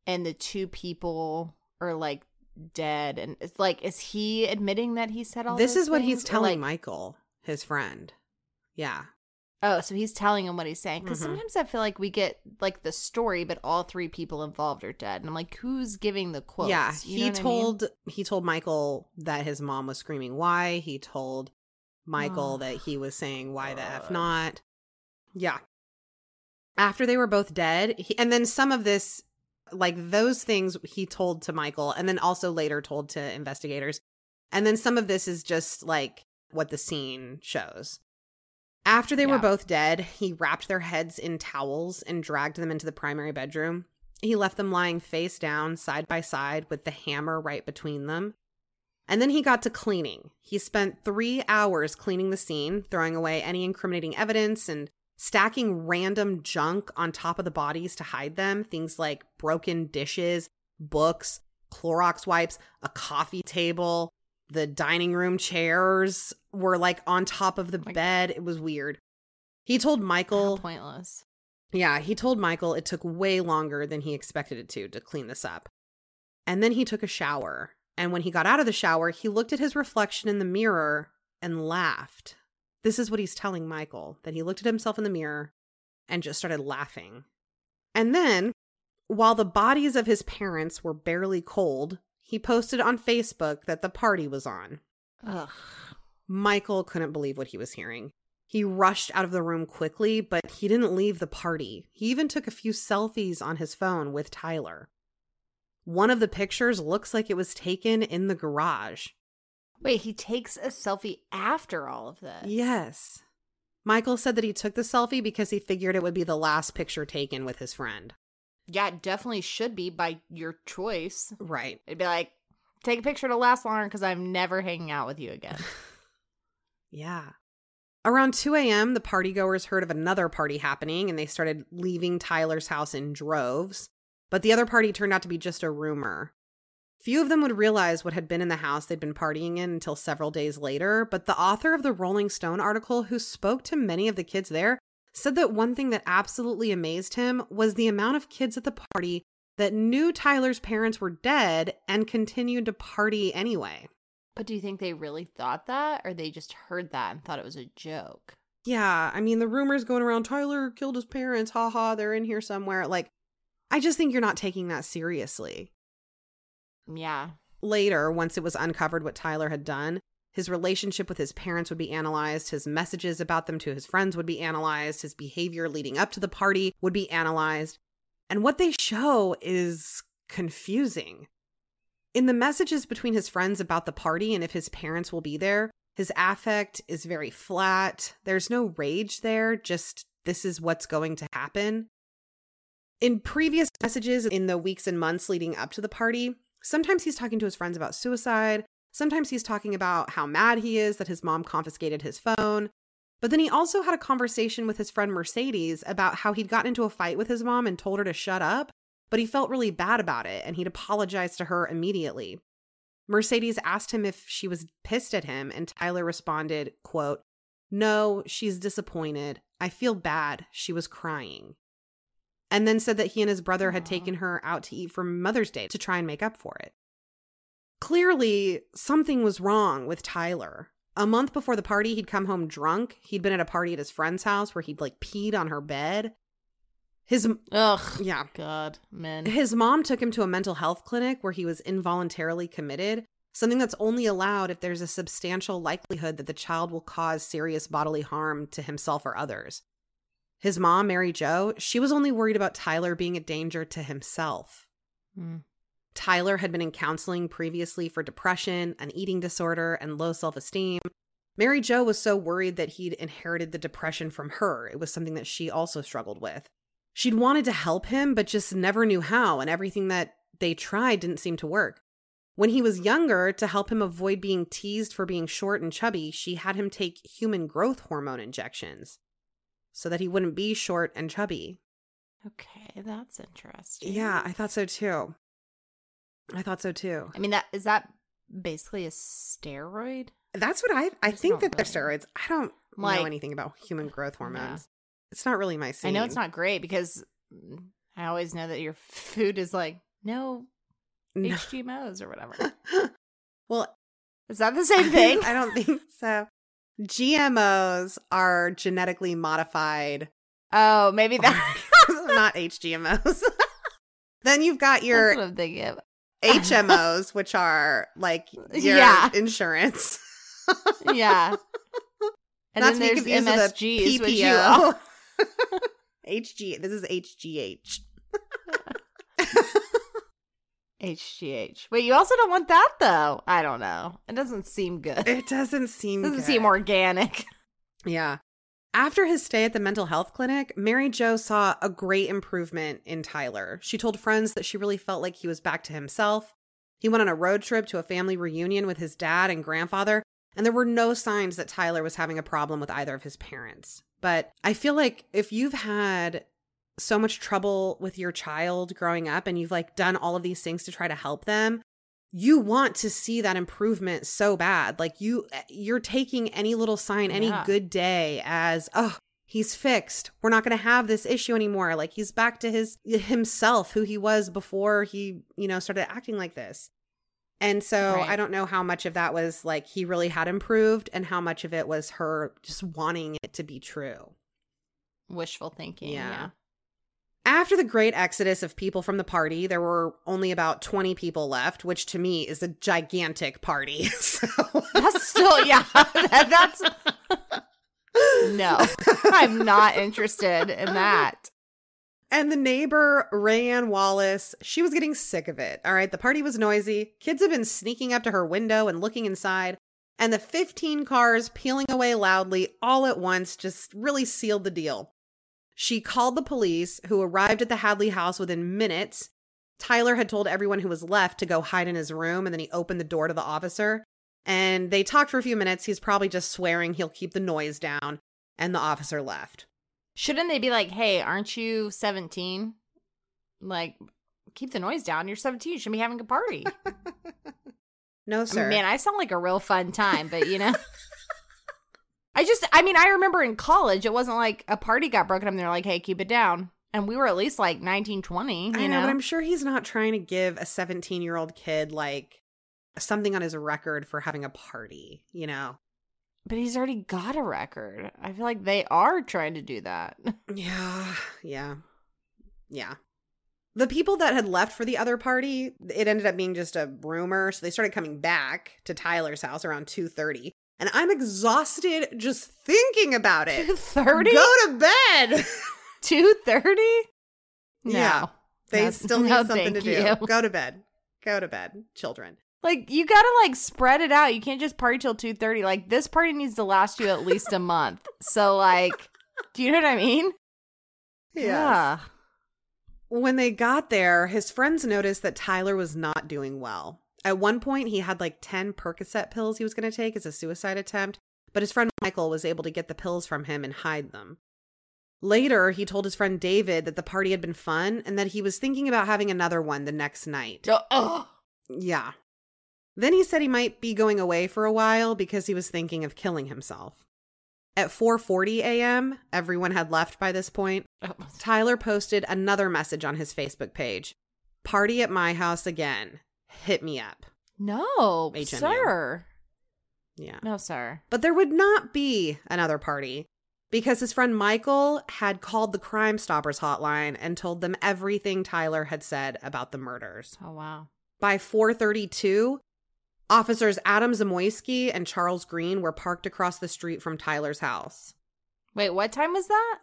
and the two people are like dead, and it's like, is he admitting that he said all this is what he's things? Or, telling like- Michael, his friend. Yeah. Oh, so he's telling him what he's saying. Because Mhm. sometimes I feel like we get like the story, but all three people involved are dead, and I'm like, who's giving the quotes? Yeah, You he what I mean? told he told Michael that his mom was screaming why. He told Michael Oh, that he was saying why the f not. Yeah. After they were both dead, he, and then some of this like those things he told to Michael and then also later told to investigators. And then some of this is just like what the scene shows. After they were both dead, he wrapped their heads in towels and dragged them into the primary bedroom. He left them lying face down, side by side, with the hammer right between them. And then he got to cleaning. He spent three hours cleaning the scene, throwing away any incriminating evidence and stacking random junk on top of the bodies to hide them. Things like broken dishes, books, Clorox wipes, a coffee table, the dining room chairs were like on top of the bed. It was weird. He told Michael, pointless. yeah, he told Michael it took way longer than he expected it to to clean this up. And then he took a shower. And when he got out of the shower, he looked at his reflection in the mirror and laughed. This is what he's telling Michael that he looked at himself in the mirror and just started laughing. And then, while the bodies of his parents were barely cold, he posted on Facebook that the party was on. Ugh. Michael couldn't believe what he was hearing. He rushed out of the room quickly, but he didn't leave the party. He even took a few selfies on his phone with Tyler. One of the pictures looks like it was taken in the garage. Wait, he takes a selfie after all of this. Yes. Michael said that he took the selfie because he figured it would be the last picture taken with his friend. Yeah, it definitely should be by your choice. Right. It'd be like, take a picture to last longer because I'm never hanging out with you again. [LAUGHS] Yeah. Around 2 a.m., the partygoers heard of another party happening and they started leaving Tyler's house in droves. But the other party turned out to be just a rumor. Few of them would realize what had been in the house they'd been partying in until several days later, but the author of the Rolling Stone article, who spoke to many of the kids there, said that one thing that absolutely amazed him was the amount of kids at the party that knew Tyler's parents were dead and continued to party anyway. but do you think they really thought that or they just heard that and thought it was a joke? Yeah, I mean, the rumors going around Tyler killed his parents, haha, they're in here somewhere. Like, I just think you're not taking that seriously. Yeah. Later, once it was uncovered what Tyler had done, his relationship with his parents would be analyzed, his messages about them to his friends would be analyzed, his behavior leading up to the party would be analyzed. And what they show is confusing. In the messages between his friends about the party and if his parents will be there, his affect is very flat. There's no rage there, just this is what's going to happen. In previous messages in the weeks and months leading up to the party, sometimes he's talking to his friends about suicide. Sometimes he's talking about how mad he is that his mom confiscated his phone. But then he also had a conversation with his friend Mercedes about how he'd gotten into a fight with his mom and told her to shut up, but he felt really bad about it and he'd apologized to her immediately. Mercedes asked him if she was pissed at him and Tyler responded, quote, "No, she's disappointed. I feel bad. She was crying." And then said that he and his brother had taken her out to eat for Mother's Day to try and make up for it. Clearly, something was wrong with Tyler. A month before the party, he'd come home drunk. He'd been at a party at his friend's house where he'd like peed on her bed. His Ugh. yeah, God, men. his mom took him to a mental health clinic where he was involuntarily committed, something that's only allowed if there's a substantial likelihood that the child will cause serious bodily harm to himself or others. His mom, Mary Jo, she was only worried about Tyler being a danger to himself. Mm. Tyler had been in counseling previously for depression, an eating disorder, and low self esteem. Mary Jo was so worried that he'd inherited the depression from her. It was something that she also struggled with. She'd wanted to help him, but just never knew how, and everything that they tried didn't seem to work. When he was younger, to help him avoid being teased for being short and chubby, she had him take human growth hormone injections so that he wouldn't be short and chubby. Okay, that's interesting. Yeah, I thought so too. I thought so too. I mean, that is that basically a steroid? That's what I I think that they're steroids. I don't Like- know anything about human growth Yeah. hormones. It's not really my scene. I know it's not great because I always know that your food is like no No. HGMOs or whatever. [LAUGHS] well, Is that the same [LAUGHS] thing? I don't think [LAUGHS] so. GMOs are genetically modified, oh, maybe that. not HGMOs. then you've got your That's what I'm thinking of. HMOs, which are like [LAUGHS] your Yeah. insurance. [LAUGHS] Yeah. And Not then there's confused with a which you PPO. HG. [LAUGHS] This is HGH. HGH. Wait, you also don't want that though. I don't know. It doesn't seem good. It It doesn't seem doesn't good. seem organic. Yeah. After his stay at the mental health clinic, Mary Jo saw a great improvement in Tyler. She told friends that she really felt like he was back to himself. He went on a road trip to a family reunion with his dad and grandfather, and there were no signs that Tyler was having a problem with either of his parents. But I feel like if you've had so much trouble with your child growing up and you've like done all of these things to try to help them, you want to see that improvement so bad. Like you eh, you're taking any little sign, any Yeah. good day as, "Oh, he's fixed. We're not going to have this issue anymore." Like he's back to his himself who he was before he, you know, started acting like this. And so Right. I don't know how much of that was like he really had improved and how much of it was her just wanting it to be true. Wishful thinking. Yeah. Yeah. After the great exodus of people from the party, there were only about 20 people left, which to me is a gigantic party. [LAUGHS] So That's still, yeah. [LAUGHS] that- that's, [LAUGHS] no, I'm not interested in that. And the neighbor, Rayanne Wallace, she was getting sick of it. All right. The party was noisy. Kids had been sneaking up to her window and looking inside. And the 15 cars peeling away loudly all at once just really sealed the deal. She called the police, who arrived at the Hadley house within minutes. Tyler had told everyone who was left to go hide in his room, and then he opened the door to the officer. And they talked for a few minutes. He's probably just swearing he'll keep the noise down. And the officer left. Shouldn't they be like, hey, aren't you 17? Like, keep the noise down. You're 17. You should be having a party. [LAUGHS] No, I sir. mean, man, I sound like a real fun time, but you know. [LAUGHS] I just, I mean, I remember in college, it wasn't like a party got broken up and they're like, hey, keep it down. And we were at least like 19, 20, you I know, know? but I'm sure he's not trying to give a 17 year old kid like something on his record for having a party, you know? But he's already got a record. I feel like they are trying to do that. [LAUGHS] Yeah, yeah, yeah. The people that had left for the other party, it ended up being just a rumor, so they started coming back to Tyler's house around 2:30. And I'm exhausted just thinking about it. 230? Go to bed. [LAUGHS] 230? No. Yeah. they still [LAUGHS] need no, something to do. you. Go to bed. Go to bed, children. Like you gotta like spread it out. You can't just party till two thirty. Like this party needs to last you at least a month. So like, [LAUGHS] do you know what I mean? Yeah. When they got there, his friends noticed that Tyler was not doing well. At one point, he had like 10 Percocet pills he was going to take as a suicide attempt, but his friend Michael was able to get the pills from him and hide them. Later, he told his friend David that the party had been fun and that he was thinking about having another one the next night. Oh. Yeah. Then he said he might be going away for a while because he was thinking of killing himself. At 4:40 a.m., everyone had left by this point. Oh, Tyler posted another message on his Facebook page. Party at my house again. Hit me up. No, HMU. sir. Yeah. No, sir. But there would not be another party because his friend Michael had called the Crime Stoppers hotline and told them everything Tyler had said about the murders. Oh wow. By 432, officers Adam Zamoyski and Charles Green were parked across the street from Tyler's house. Wait, what time was that?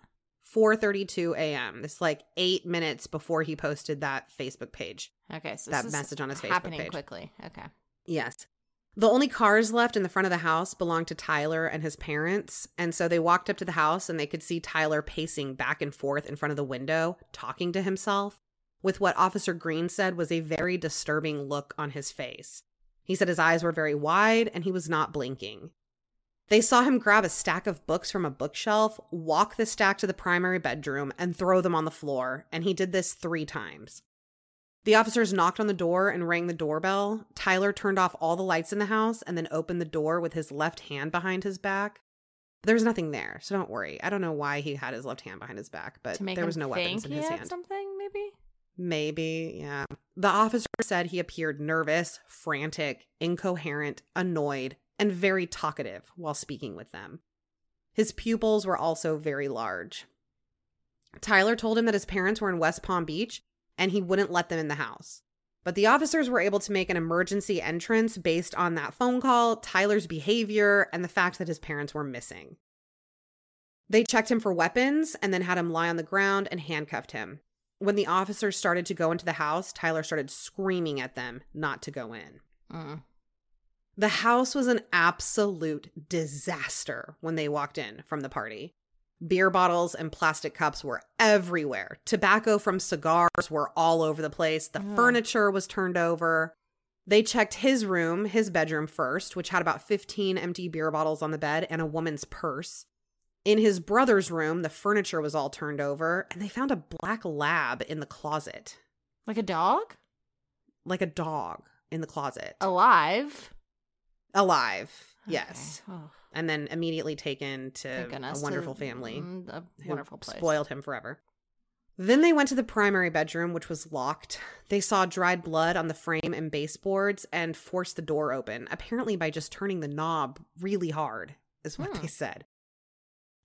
4:32 a.m. This like 8 minutes before he posted that Facebook page. Okay, so That this is message on his Facebook happening page. quickly. Okay. Yes. The only cars left in the front of the house belonged to Tyler and his parents. And so they walked up to the house and they could see Tyler pacing back and forth in front of the window, talking to himself, with what Officer Green said was a very disturbing look on his face. He said his eyes were very wide and he was not blinking. They saw him grab a stack of books from a bookshelf, walk the stack to the primary bedroom, and throw them on the floor. And he did this three times. The officers knocked on the door and rang the doorbell. Tyler turned off all the lights in the house and then opened the door with his left hand behind his back. There's nothing there, so don't worry. I don't know why he had his left hand behind his back, but there was no weapons in his hand. something, maybe. Maybe, yeah. The officer said he appeared nervous, frantic, incoherent, annoyed, and very talkative while speaking with them. His pupils were also very large. Tyler told him that his parents were in West Palm Beach and he wouldn't let them in the house. But the officers were able to make an emergency entrance based on that phone call, Tyler's behavior, and the fact that his parents were missing. They checked him for weapons and then had him lie on the ground and handcuffed him. When the officers started to go into the house, Tyler started screaming at them not to go in. Mm. The house was an absolute disaster when they walked in from the party. Beer bottles and plastic cups were everywhere. Tobacco from cigars were all over the place. The Ugh. furniture was turned over. They checked his room, his bedroom first, which had about 15 empty beer bottles on the bed and a woman's purse. In his brother's room, the furniture was all turned over, and they found a black lab in the closet, Like a dog? like a dog in the closet, Alive? Alive. Okay. Yes, Oh, and then immediately taken to a wonderful To- family. mm, A wonderful place. Spoiled him forever. Then they went to the primary bedroom, which was locked. They saw dried blood on the frame and baseboards and forced the door open, apparently by just turning the knob really hard, is what Hmm. they said.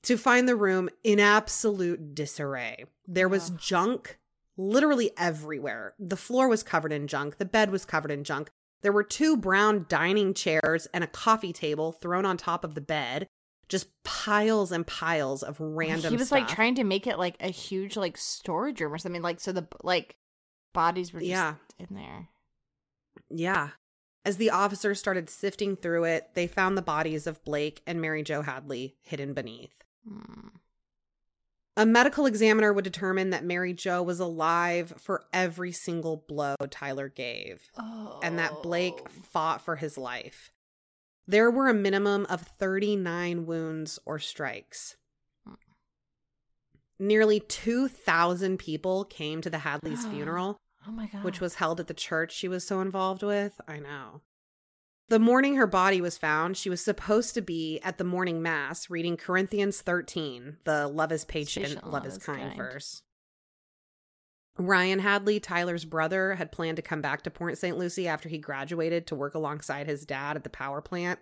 To find the room in absolute disarray. There was Ugh. junk literally everywhere. The floor was covered in junk, the bed was covered in junk. There were two brown dining chairs and a coffee table thrown on top of the bed. Just piles and piles of random He was like trying to make it like a huge like storage room or something. Like so the like bodies were just Yeah. in there. Yeah. As the officers started sifting through it, they found the bodies of Blake and Mary Jo Hadley hidden beneath. Hmm. A medical examiner would determine that Mary Jo was alive for every single blow Tyler gave, Oh. and that Blake oh. fought for his life. There were a minimum of 39 wounds or strikes. Hmm. Nearly 2,000 people came to the Hadleys' [GASPS] funeral, Oh my god. which was held at the church she was so involved with. I know. The morning her body was found, she was supposed to be at the morning mass reading Corinthians 13, the love is patient, Patient, love oh, is kind, verse. Ryan Hadley, Tyler's brother, had planned to come back to Port St. Lucie after he graduated to work alongside his dad at the power plant.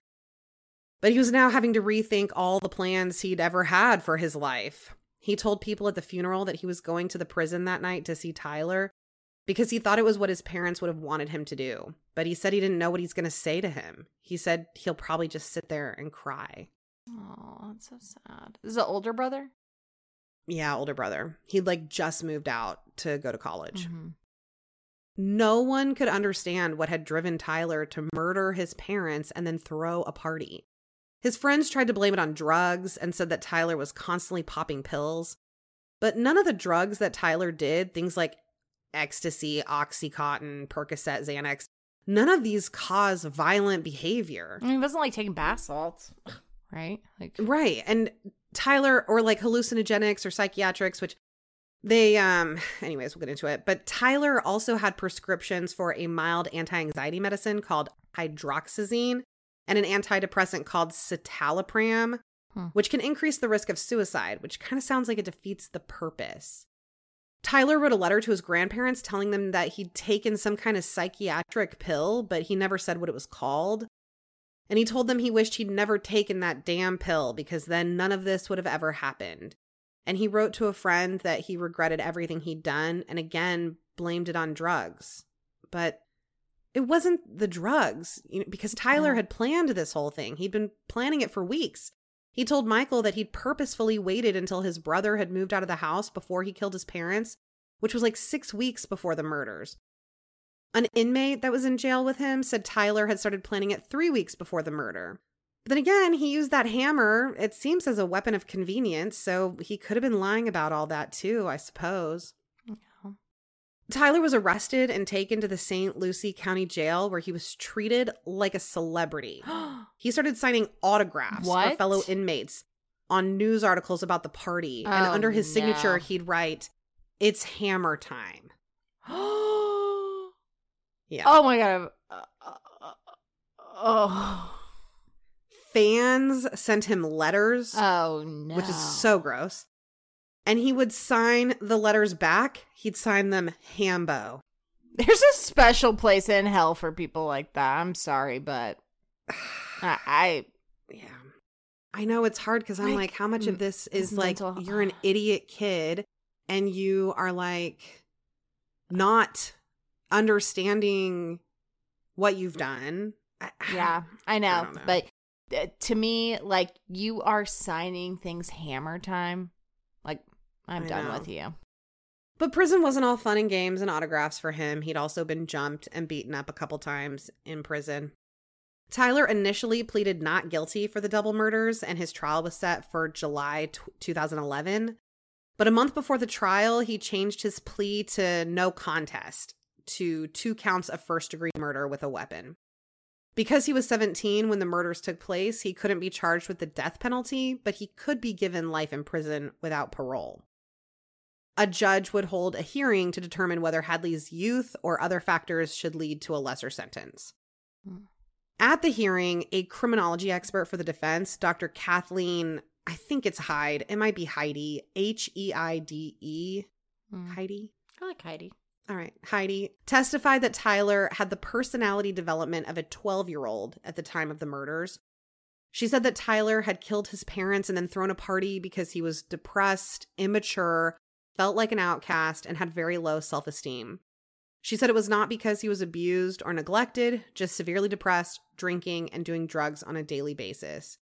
But he was now having to rethink all the plans he'd ever had for his life. He told people at the funeral that he was going to the prison that night to see Tyler because he thought it was what his parents would have wanted him to do. But he said he didn't know what he's going to say to him. He said he'll probably just sit there and cry. Oh, that's so sad. This is an older brother? Yeah, older brother. He'd like just moved out to go to college. Mhm. No one could understand what had driven Tyler to murder his parents and then throw a party. His friends tried to blame it on drugs and said that Tyler was constantly popping pills. But none of the drugs that Tyler did, things like ecstasy, Oxycontin, Percocet, Xanax, none of these cause violent behavior. I mean, it wasn't like taking bath salts, right? Like, Right. And Tyler or like hallucinogenics or psychiatrics, which they um [LAUGHS] anyways, we'll get into it. But Tyler also had prescriptions for a mild anti-anxiety medicine called hydroxyzine and an antidepressant called citalopram, Hmm. which can increase the risk of suicide, which kind of sounds like it defeats the purpose. Tyler wrote a letter to his grandparents telling them that he'd taken some kind of psychiatric pill, but he never said what it was called. And he told them he wished he'd never taken that damn pill because then none of this would have ever happened. And he wrote to a friend that he regretted everything he'd done and again blamed it on drugs. But it wasn't the drugs, you know, because Tyler had planned this whole thing. He'd been planning it for weeks. He told Michael that he'd purposefully waited until his brother had moved out of the house before he killed his parents, which was like six weeks before the murders. An inmate that was in jail with him said Tyler had started planning it three weeks before the murder. But then again, he used that hammer, it seems, as a weapon of convenience, so he could have been lying about all that too, I suppose. Tyler was arrested and taken to the St. Lucie County Jail where he was treated like a celebrity. [GASPS] He started signing autographs for fellow inmates on news articles about the party. and Oh, under his signature, no. he'd write, It's hammer time. [GASPS] oh Yeah. my god. Uh, uh, uh, oh. Fans sent him letters, Oh no. which is so gross. And he would sign the letters back. He'd sign them Hambo. [LAUGHS] There's a special place in hell for people like that. I'm sorry, but [SIGHS] I, I Yeah. I know it's hard because I'm Like, how much of mm, this is like mental- you're an [SIGHS] idiot kid and you are like not understanding what you've done. [SIGHS] Yeah, I know, don't know. but uh, to me, like you are signing things hammer time. I'm I done know. with you. But prison wasn't all fun and games and autographs for him. He'd also been jumped and beaten up a couple times in prison. Tyler initially pleaded not guilty for the double murders, and his trial was set for July t- 2011. But a month before the trial, he changed his plea to no contest to two counts of first degree murder with a weapon. Because he was 17 when the murders took place, he couldn't be charged with the death penalty, but he could be given life in prison without parole. A judge would hold a hearing to determine whether Hadley's youth or other factors should lead to a lesser sentence. Hmm. At the hearing, a criminology expert for the defense, Dr. Kathleen, I think it's Hyde, it might be Heidi, H E I D E, Mm. Heidi. I like Heidi. All right, Heidi testified that Tyler had the personality development of a 12 year old at the time of the murders. She said that Tyler had killed his parents and then thrown a party because he was depressed, immature, felt like an outcast, and had very low self esteem. She said it was not because he was abused or neglected, just severely depressed, drinking, and doing drugs on a daily basis.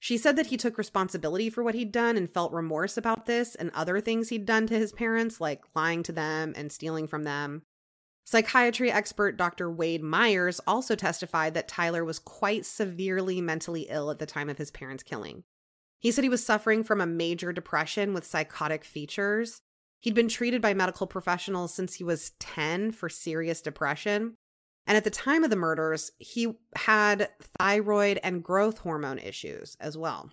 She said that he took responsibility for what he'd done and felt remorse about this and other things he'd done to his parents, like lying to them and stealing from them. Psychiatry expert Dr. Wade Myers also testified that Tyler was quite severely mentally ill at the time of his parents' killing. He said he was suffering from a major depression with psychotic features. He'd been treated by medical professionals since he was 10 for serious depression. And at the time of the murders, he had thyroid and growth hormone issues as well.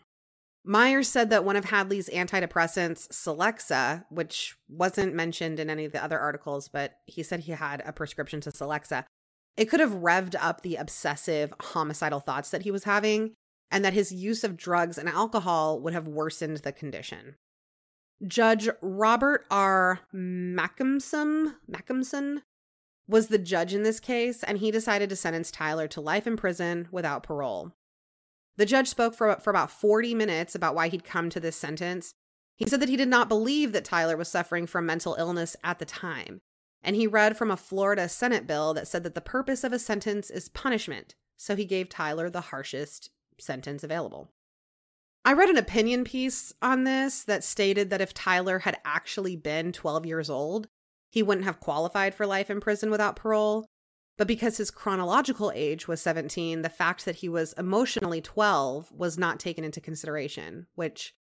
Myers said that one of Hadley's antidepressants, Celexa, which wasn't mentioned in any of the other articles, but he said he had a prescription to Celexa, it could have revved up the obsessive homicidal thoughts that he was having, and that his use of drugs and alcohol would have worsened the condition. Judge Robert R. Makemson was the judge in this case, and he decided to sentence Tyler to life in prison without parole. The judge spoke for, for about 40 minutes about why he'd come to this sentence. He said that he did not believe that Tyler was suffering from mental illness at the time. And he read from a Florida Senate bill that said that the purpose of a sentence is punishment. So he gave Tyler the harshest sentence available. I read an opinion piece on this that stated that if Tyler had actually been 12 years old, he wouldn't have qualified for life in prison without parole. But because his chronological age was 17, the fact that he was emotionally 12 was not taken into consideration, which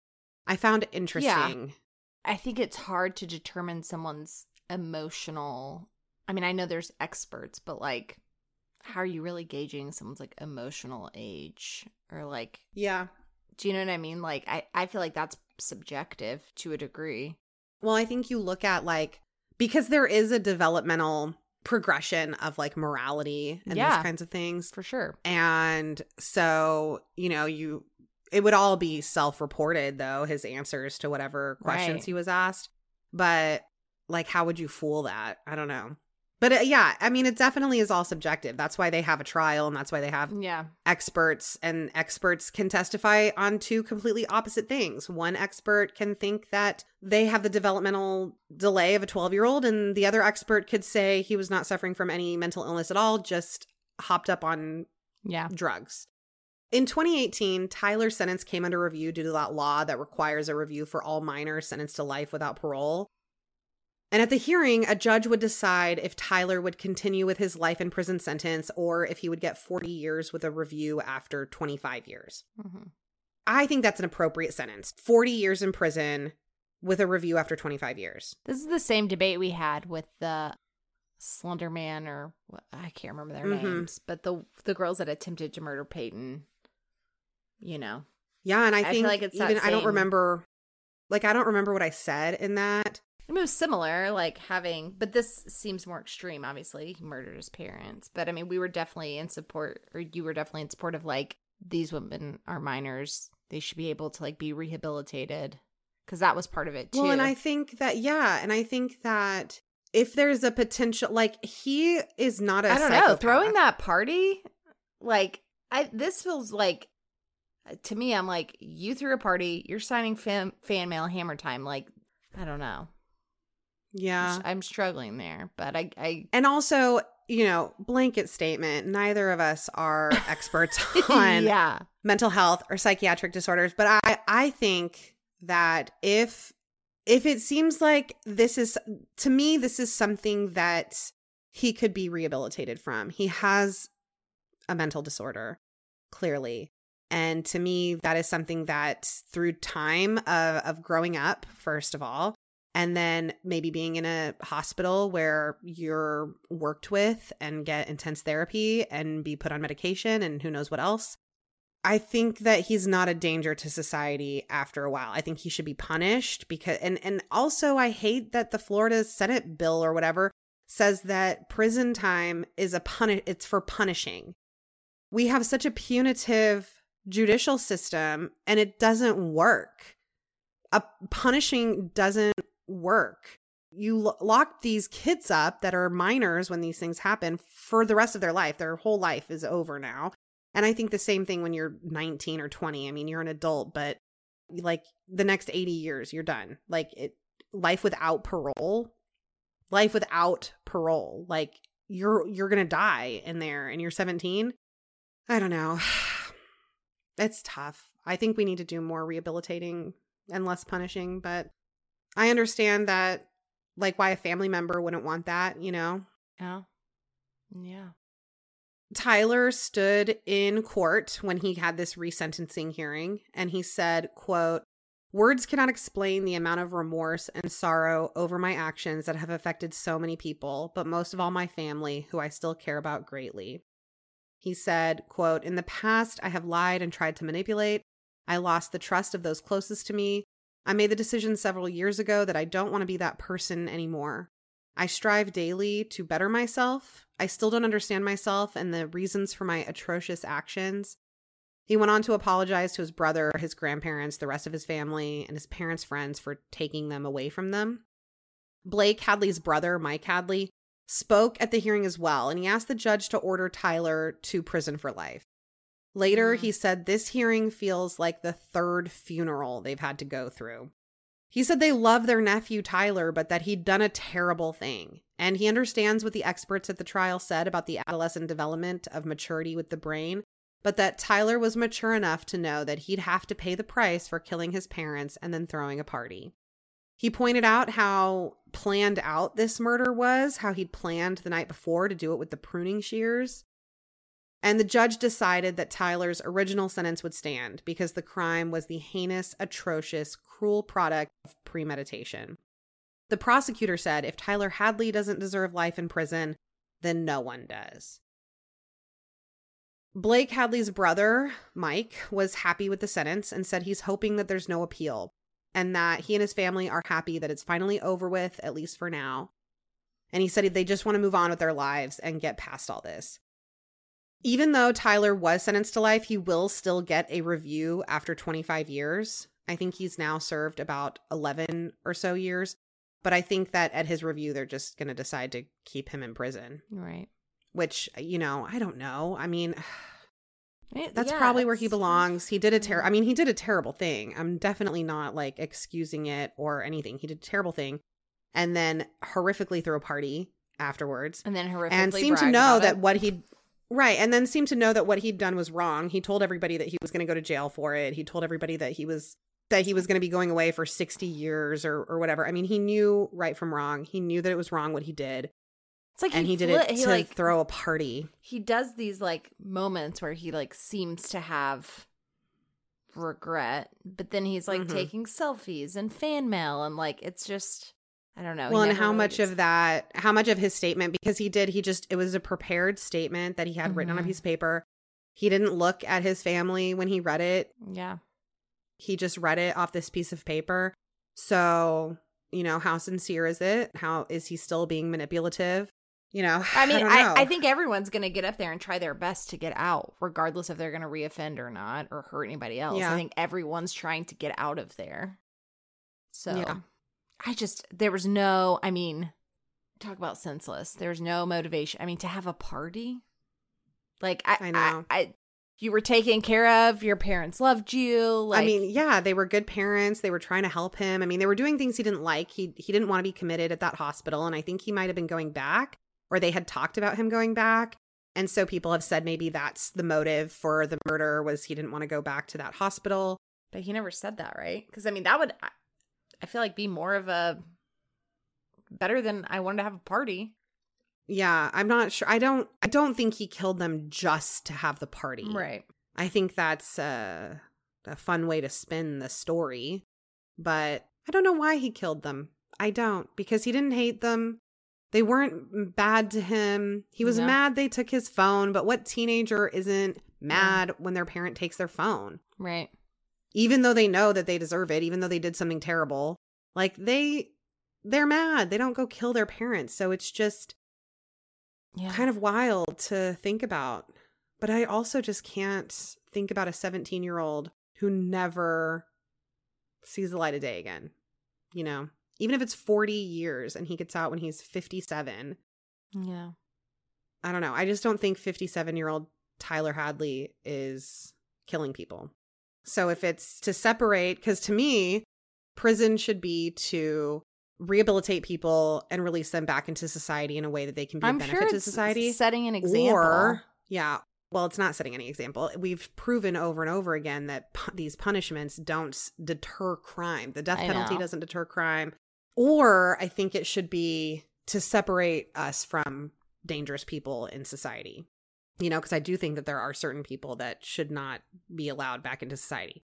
I found interesting. Yeah. I think it's hard to determine someone's emotional. I mean, I know there's experts, but like, how are you really gauging someone's like emotional age or like, Yeah. do you know what I mean? Like, I, I feel like that's subjective to a degree. Well, I think you look at like, because there is a developmental progression of like morality and Yeah. those kinds of things. For sure. And so, you know, you it would all be self-reported though, his answers to whatever questions Right. he was asked. But like how would you fool that? I don't know. But uh, yeah, I mean it definitely is all subjective. That's why they have a trial and that's why they have Yeah. experts and experts can testify on two completely opposite things. One expert can think that they have the developmental delay of a 12-year-old and the other expert could say he was not suffering from any mental illness at all, just hopped up on Yeah. drugs. In 2018, Tyler's sentence came under review due to that law that requires a review for all minors sentenced to life without parole. And at the hearing, a judge would decide if Tyler would continue with his life in prison sentence or if he would get 40 years with a review after 25 years. hmm I think that's an appropriate sentence 40 years in prison with a review after 25 years. This is the same debate we had with the Slender Man, or I can't remember their Mhm. names, but the the girls that attempted to murder Peyton. You know, Yeah, and I I think like it's even I don't remember like I don't remember what I said in that. It was similar, like having, but this seems more extreme. Obviously, he murdered his parents, but I mean, we were definitely in support, or you were definitely in support of like these women are minors; they should be able to like be rehabilitated because that was part of it too. Well, and I think that yeah, and I think that if there's a potential, like he is not a I don't know, throwing that party, like I this feels like uh, to me, I'm like you threw a party, you're signing fan fan mail hammer time, like I don't know, yeah, I'm struggling there, but I I and also you know blanket statement. Neither of us are [LAUGHS] experts [LAUGHS] on yeah mental health or psychiatric disorders, but I I think that if if it seems like this is to me this is something that he could be rehabilitated from. He has a mental disorder clearly. And to me that is something that through time of, of growing up first of all and then maybe being in a hospital where you're worked with and get intense therapy and be put on medication and who knows what else. I think that he's not a danger to society after a while. I think he should be punished because and and also I hate that the Florida Senate bill or whatever says that prison time is a punish it's for punishing. We have such a punitive judicial system and it doesn't work. A punishing doesn't work. You lo- lock these kids up that are minors when these things happen for the rest of their life. Their whole life is over now. And I think the same thing when you're 19 or 20. I mean, you're an adult, but like the next 80 years, you're done. Like it, life without parole, life without parole. Like you're you're going to die in there and you're 17. I don't know. [SIGHS] It's tough. I think we need to do more rehabilitating and less punishing, but I understand that like why a family member wouldn't want that, you know. Yeah. Yeah. Tyler stood in court when he had this resentencing hearing and he said, quote, Words cannot explain the amount of remorse and sorrow over my actions that have affected so many people, but most of all my family, who I still care about greatly. He said, quote, In the past, I have lied and tried to manipulate. I lost the trust of those closest to me. I made the decision several years ago that I don't want to be that person anymore. I strive daily to better myself. I still don't understand myself and the reasons for my atrocious actions. He went on to apologize to his brother, his grandparents, the rest of his family, and his parents' friends for taking them away from them. Blake Hadley's brother, Mike Hadley, spoke at the hearing as well, and he asked the judge to order Tyler to prison for life. Later, Mm. he said this hearing feels like the third funeral they've had to go through. He said they love their nephew Tyler, but that he'd done a terrible thing. And he understands what the experts at the trial said about the adolescent development of maturity with the brain, but that Tyler was mature enough to know that he'd have to pay the price for killing his parents and then throwing a party. He pointed out how planned out this murder was, how he'd planned the night before to do it with the pruning shears. And the judge decided that Tyler's original sentence would stand because the crime was the heinous, atrocious, cruel product of premeditation. The prosecutor said if Tyler Hadley doesn't deserve life in prison, then no one does. Blake Hadley's brother, Mike, was happy with the sentence and said he's hoping that there's no appeal and that he and his family are happy that it's finally over with, at least for now. And he said they just want to move on with their lives and get past all this. Even though Tyler was sentenced to life, he will still get a review after 25 years. I think he's now served about 11 or so years. But I think that at his review, they're just going to decide to keep him in prison, Right. which, you know, I don't know. I mean, [SIGHS] eh, that's yeah, probably where he belongs. He did a ter I mean, he did a terrible thing. I'm definitely not like excusing it or anything. He did a terrible thing and then horrifically threw a party afterwards And then horrifically and seemed to know that it. what he right and then seemed to know that what he'd done was wrong. He told everybody that he was going to go to jail for it. He told everybody that he was that he was going to be going away for 60 years or or whatever. I mean, he knew right from wrong. He knew that it was wrong what he did. It's like and he, did fli- it he, to like throw a party. he does these like moments where he like seems to have regret, but then he's like Mhm. taking selfies and fan mail and like it's just I don't know. well and how really much of that how much of his statement because he did he just it was a prepared statement that he had written on a Mhm. piece of paper he didn't look at his family when he read it Yeah. he just read it off this piece of paper so you know how sincere is it how is he still being manipulative you know [SIGHS] I mean, don't I. I, think everyone's going to get up there and try their best to get out, regardless if they're going to reoffend or not or hurt anybody else. Yeah. I think everyone's trying to get out of there. So Yeah. I just, there was no, I mean, talk about senseless. There's no motivation. I mean, to have a party, like, I, I know. I, you were taken care of. Your parents loved you. Like, I mean, yeah, they were good parents. They were trying to help him. I mean, they were doing things he didn't like. He he didn't want to be committed at that hospital, and I think he might have been going back, or they had talked about him going back. And so people have said maybe that's the motive for the murder was he didn't want to go back to that hospital. but he never said that, right? Because I mean, that would, I, feel like, be more of a better than I wanted to have a party. Yeah, I'm not sure. I don't I don't think he killed them just to have the party. Right. I think that's a, a fun way to spin the story, but I don't know why he killed them. I don't because he didn't hate them. They weren't bad to him. He was Yeah. mad they took his phone, but what teenager isn't mad when their parent takes their phone? Right. Even though they know that they deserve it, even though they did something terrible. Like they they're mad. They don't go kill their parents. So it's just Yeah. kind of wild to think about. But I also just can't think about a 17 year old who never sees the light of day again. You know, even if it's 40 years and he gets out when he's 57, Yeah. I don't know. I just don't think 57 year old Tyler Hadley is killing people. So if it's to separate, because to me, prison should be to rehabilitate people and release them back into society in a way that they can be I'm a benefit sure to society. setting an example. Or, yeah, well, it's not setting any example. We've proven over and over again that pu- these punishments don't deter crime. The death I penalty know. doesn't deter crime. Or I think it should be to separate us from dangerous people in society. You know, because I do think that there are certain people that should not be allowed back into society.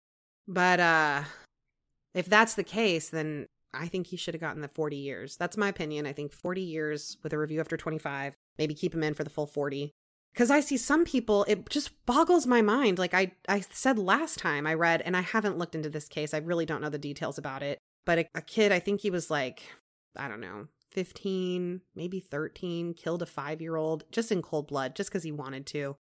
But uh if that's the case, then I think he should have gotten the 40 years. That's my opinion. I think 40 years with a review after 25, maybe keep him in for the full 40. Cuz I see some people it just boggles my mind. Like I I said last time I read and I haven't looked into this case. I really don't know the details about it. But a, a kid, I think he was like I don't know, 15, maybe 13, killed a 5-year-old just in cold blood just cuz he wanted to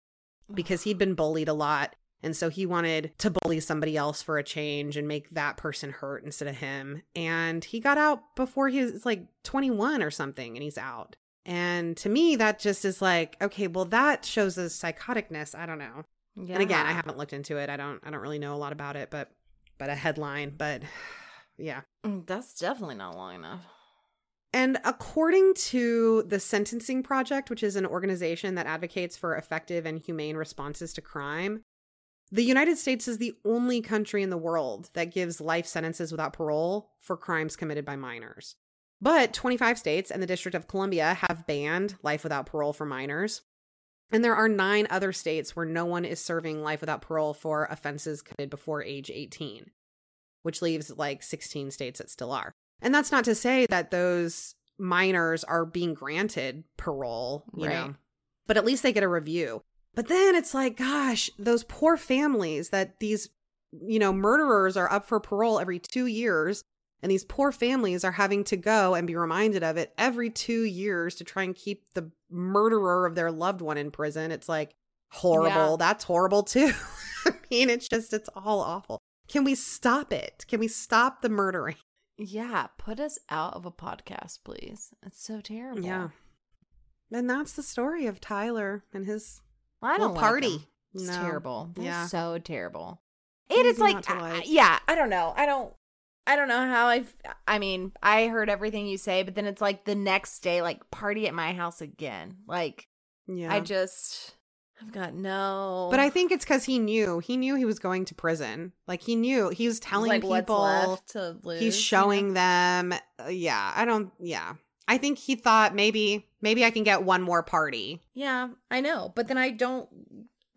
because he'd been bullied a lot. And so he wanted to bully somebody else for a change and make that person hurt instead of him. And he got out before he was like 21 or something, and he's out. And to me, that just is like, okay, well, that shows a psychoticness. I don't know. Yeah. And again, I haven't looked into it. I don't I don't really know a lot about it, but but a headline, but [SIGHS] yeah. Mm, That's definitely not long enough. And according to the Sentencing Project, which is an organization that advocates for effective and humane responses to crime, the United States is the only country in the world that gives life sentences without parole for crimes committed by minors. But 25 states and the District of Columbia have banned life without parole for minors. And there are nine other states where no one is serving life without parole for offenses committed before age 18, which leaves like 16 states that still are. And that's not to say that those minors are being granted parole, you Right. know, but at least they get a review. But then it's like, gosh, those poor families that these, you know, murderers are up for parole every two years. And these poor families are having to go and be reminded of it every two years to try and keep the murderer of their loved one in prison. It's like horrible. Yeah. That's horrible too. [LAUGHS] I mean, it's just, it's all awful. Can we stop it? Can we stop the murdering? Yeah, put us out of a podcast, please. It's so terrible. Yeah. And that's the story of Tyler and his don't little party. him. It's No. terrible. That's Yeah. so terrible. And it's like, I- like. yeah, I don't know. I don't. I don't know how I. I mean, I heard everything you say, but then it's like the next day, like party at my house again. Like Yeah. I just, I've got no. But I think it's because he knew. He knew he was going to prison. Like he knew he was telling like people. lose. He's you showing know? them. uh, yeah, I don't. Yeah, I think he thought maybe maybe I can get one more party. Yeah, I know, but then I don't.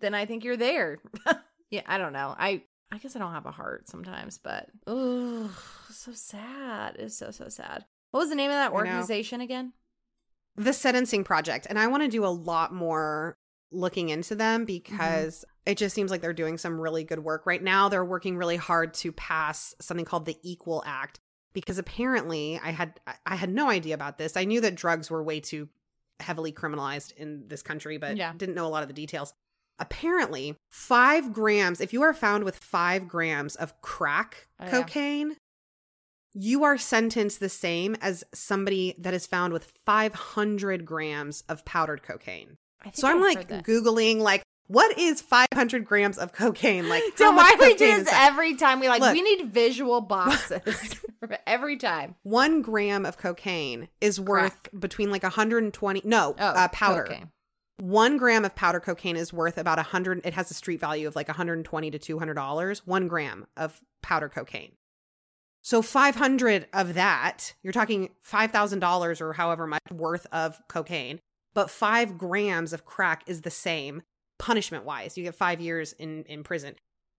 Then I think you're there. [LAUGHS] yeah, I don't know. I I guess I don't have a heart sometimes, but oh, so sad. It's so so sad. What was the name of that organization again? The sentencing project, and I want to do a lot more looking into them mm-hmm. because it just seems like they're doing some really good work right now. They're working really hard to pass something called the Equal Act because apparently I had I- had no idea about this. I knew that drugs were way too heavily criminalized in this country, but Yeah. didn't know a lot of the details. Apparently, five grams, if you are found with five grams of crack Oh, yeah. cocaine, you are sentenced the same as somebody that is found with 500 grams of powdered cocaine. So I'm like. Googling, like, what is 500 grams of cocaine? Like, [LAUGHS] So why we do this is every time? We like Look. we need visual [LAUGHS] boxes [LAUGHS] every time. One gram of cocaine is worth Crack. between like 120, no, Oh, uh, powder. cocaine. One gram of powder cocaine is worth about a hundred. It has a street value of like 120 to 200 dollars. One gram of powder cocaine. So 500 of that, you're talking five thousand dollars or however much worth of cocaine. But five grams of crack is the same punishment wise. You get five years in in prison.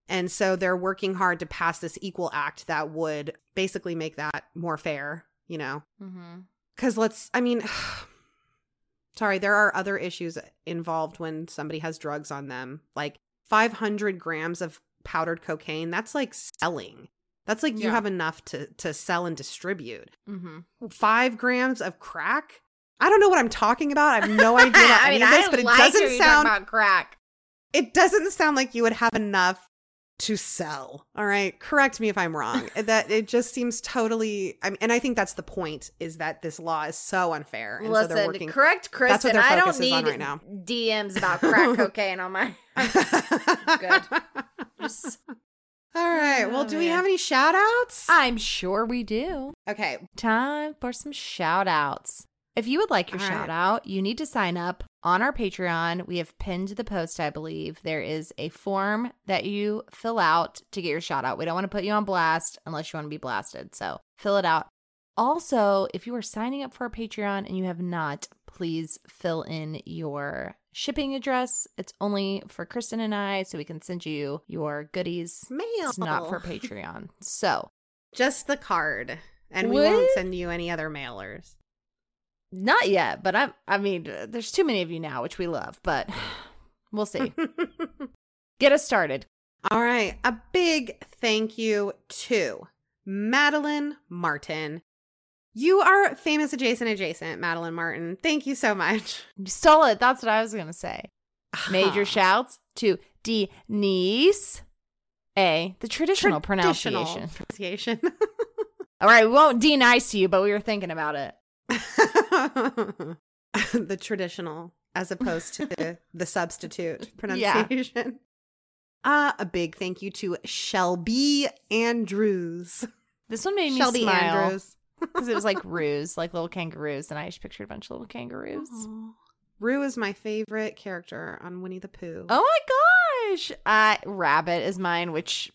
And so they're working hard to pass this equal act that would basically make that more fair you know? Mm-hmm. Because let's, I mean, [SIGHS] sorry, there are other issues involved when somebody has drugs on them. Like 500 grams of powdered cocaine, that's like selling. That's like you have enough to, to sell and distribute. Mm-hmm. Five grams of crack? I don't know what I'm talking about. I have no [LAUGHS] idea about I any mean, of this, I but it doesn't hearing you talk sound about crack. it doesn't sound like you would have enough to sell. All right. Correct me if I'm wrong. [LAUGHS] that it just seems totally I mean, and I think that's the point is that this law is so unfair. And so they're Listen, working correct, That's what Kristen. their I don't focus is need on right now. DMs about crack [LAUGHS] cocaine on my. good. Just- All right. Well, Oh, do we have any shout outs? I'm sure we do. Okay. Time for some shout outs. If you would like your All right. shout out, you need to sign up on our Patreon. We have pinned the post, I believe. There is a form that you fill out to get your shout out. We don't want to put you on blast unless you want to be blasted. So fill it out. Also, if you are signing up for our Patreon and you have not, please fill in your shipping address. It's only for Kristen and I, so we can send you your goodies. Mail. It's not for [LAUGHS] Patreon. So Just the card. And we won't send you any other mailers. Not yet, but I'm. I mean, there's too many of you now, which we love, but [SIGHS] we'll see. [LAUGHS] Get us started. All right. A big thank you to Madeline Martin. You are famous adjacent adjacent, Madeline Martin. Thank you so much. You stole it. That's what I was gonna say. Major Ah. shouts to Denise A. The traditional, Traditional pronunciation. pronunciation. [LAUGHS] All right, we won't D nice you, but we were thinking about it. [LAUGHS] [LAUGHS] the traditional as opposed to the, the substitute [LAUGHS] pronunciation. Yeah. Uh, a big thank you to Shelby Andrews. This one made me Shelby smile Andrews. because it was like [LAUGHS] roos, like little kangaroos, and I just pictured a bunch of little kangaroos. Aw. Roo is my favorite character on Winnie the Pooh. Oh my gosh. Uh rabbit is mine, which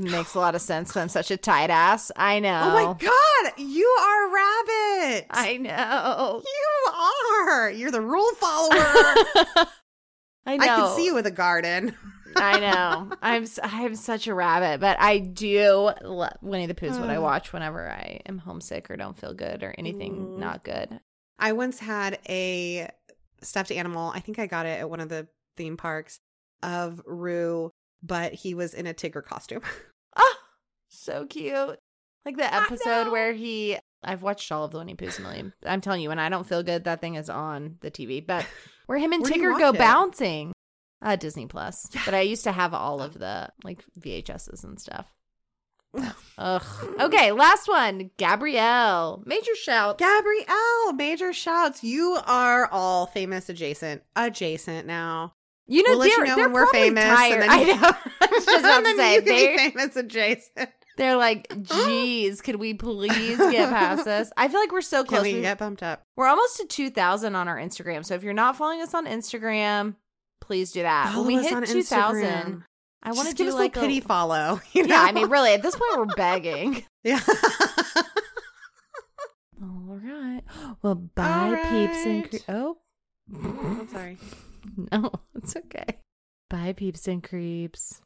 makes a lot of sense because I'm such a tight ass. I know. Oh my god, you are Rabbit. I know. you are. You're the rule follower. [LAUGHS] I know. I can see you with a garden. I know. [LAUGHS] I'm I'm such a rabbit, but I do love Winnie the Pooh is what I watch whenever I am homesick or don't feel good or anything Mm. not good. I once had a stuffed animal. I think I got it at one of the theme parks of Roo, but he was in a Tigger costume. oh, [LAUGHS] so cute. Like the episode where he I've watched all of the Winnie Pooh's a million. I'm telling you, when I don't feel good, that thing is on the TV. But [LAUGHS] where him and Where Tigger go it? bouncing. Uh Disney Plus. Yeah. But I used to have all of the like VHSs and stuff. Ugh. [LAUGHS] Okay, last one. Gabrielle. Major shouts. Gabrielle, major shouts. You are all famous adjacent. Adjacent now. You know, We'll let you they're, know they're we're famous, and Tired. then I you- know. [LAUGHS] I was just [LAUGHS] about to say can they're, famous adjacent. [LAUGHS] they're like, [GASPS] geez, could we please get past this? I feel like we're so Can close. we We- get bumped up? We're almost to 2,000 on our Instagram. So if you're not following us on Instagram, please do that. Follow when we hit 2,000, I want to do us like a pity a, follow. You Yeah, I mean, really, at this point, we're begging. yeah. All right. Well, bye, peeps and cre- oh, I'm sorry. [LAUGHS] no, it's okay. Bye, peeps and creeps.